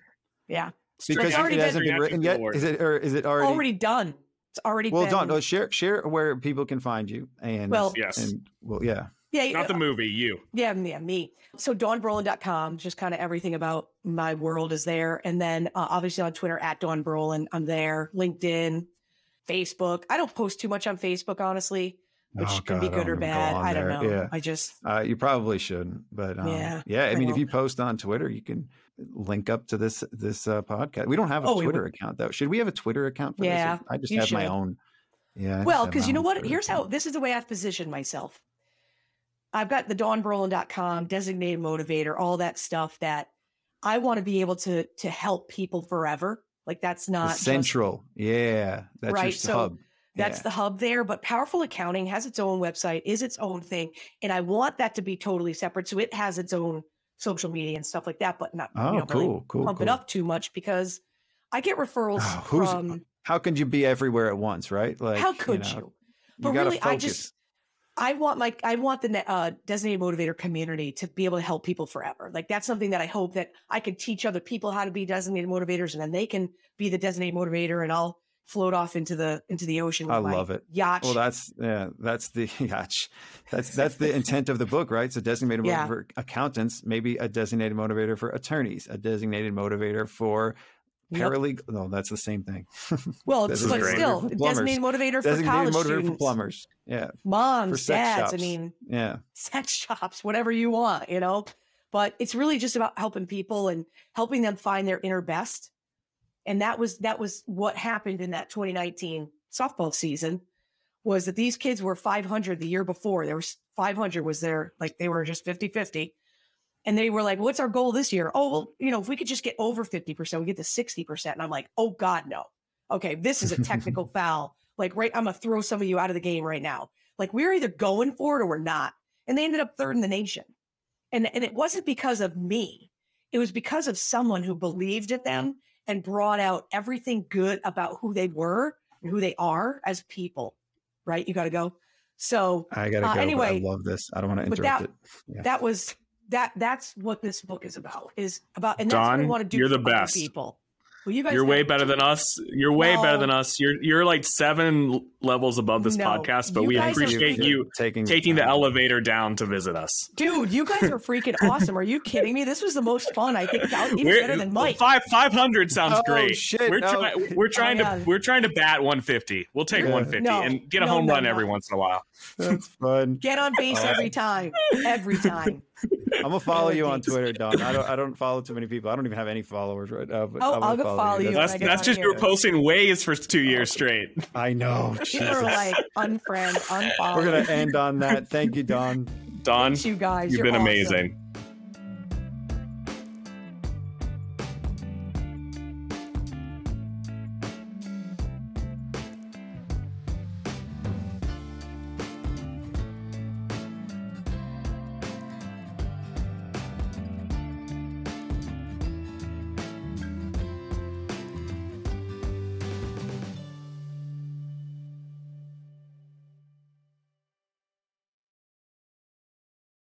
Yeah, Because It's already it hasn't been- been written yet. Is it or is it already? already done. It's already done. well, been. Dawn, no, share share where people can find you and Well- Yes. and well, yeah. yeah, Not the movie, you. Yeah, yeah, me. So dawnbrolin.com, just kind of everything about my world is there. And then uh, obviously on Twitter at Dawn Brolin, I'm there. LinkedIn, Facebook. I don't post too much on Facebook, honestly, which Oh, can be God, good or bad. I don't there. know. Yeah. I just Uh, you probably shouldn't, but um, yeah, Yeah, I I mean, if you post on Twitter, you can link up to this this uh, podcast. We don't have a Oh, Twitter account though. Should we have a Twitter account for Yeah, this? I just have my own. Yeah. I well, because you know what? Twitter Here's how this is the way I've positioned myself. I've got the dawnbrolin.com, designated motivator, all that stuff that I want to be able to to help people forever. Like that's not just- central. yeah, that's your Right, so hub. That's Yeah. the hub there. But Powerful Accounting has its own website, is its own thing. And I want that to be totally separate. So it has its own social media and stuff like that, but not Oh, you know, cool, really cool, pump it up too much because I get referrals Oh, who's- from How can you be everywhere at once, right? Like how could know, you? But gotta really, I just I want my I want the uh, designated motivator community to be able to help people forever. Like that's something that I hope that I can teach other people how to be designated motivators, and then they can be the designated motivator, and I'll float off into the into the ocean. I love it. Yacht. Well, that's yeah, that's the yacht. That's that's the intent of the book, right? So designated Yeah. motivator for accountants, maybe a designated motivator for attorneys, a designated motivator for Yep. paralegal. No, that's the same thing. Well, but great. still, designated motivator for designated college motivator students, for plumbers. Yeah, moms, dads. I mean, yeah. sex shops, whatever you want, you know. But it's really just about helping people and helping them find their inner best. And that was that was what happened in that 2019 softball season. Was that these kids were 500 the year before? There was 500 was there like they were just 50 50. And they were like, what's our goal this year? Oh, well, you know, if we could just get over 50%, we get to 60%. And I'm like, oh God, no. Okay, this is a technical foul. Like, right, I'm gonna throw some of you out of the game right now. Like, we're either going for it or we're not. And they ended up third in the nation. And and it wasn't because of me. It was because of someone who believed in them and brought out everything good about who they were and who they are as people. Right? You gotta go. So I gotta Uh, go. anyway, I love this. I don't want to but interrupt that- it. Yeah. that was that that's what this book is about is about and that's what I Dawn, want to do you're for the best. people well you guys You're way better than us. You're way better than us. You're you're like seven levels above this No, podcast, but we appreciate you taking taking the elevator down to visit us. dude you guys are freaking awesome are you kidding me this was the most fun i think even We're- better than mike Five five hundred sounds Oh, great. shit, we're no. Oh, trying we're trying yeah. to we're trying to bat 150. We'll take Yeah. 150 No, and get a no, home no, run no. every once in a while. That's fun. get on base Oh. every uh, time every time I'm gonna follow oh, you on Twitter, Dawn. I don't. I don't follow too many people. I don't even have any followers right now. But Oh, I'm I'll go follow you That's when that's just you were posting Waze for two years straight. I know. People are like unfriend unfollow We're gonna end on that. Thank you, Dawn. Dawn, Thanks, you guys you've You're been awesome. amazing.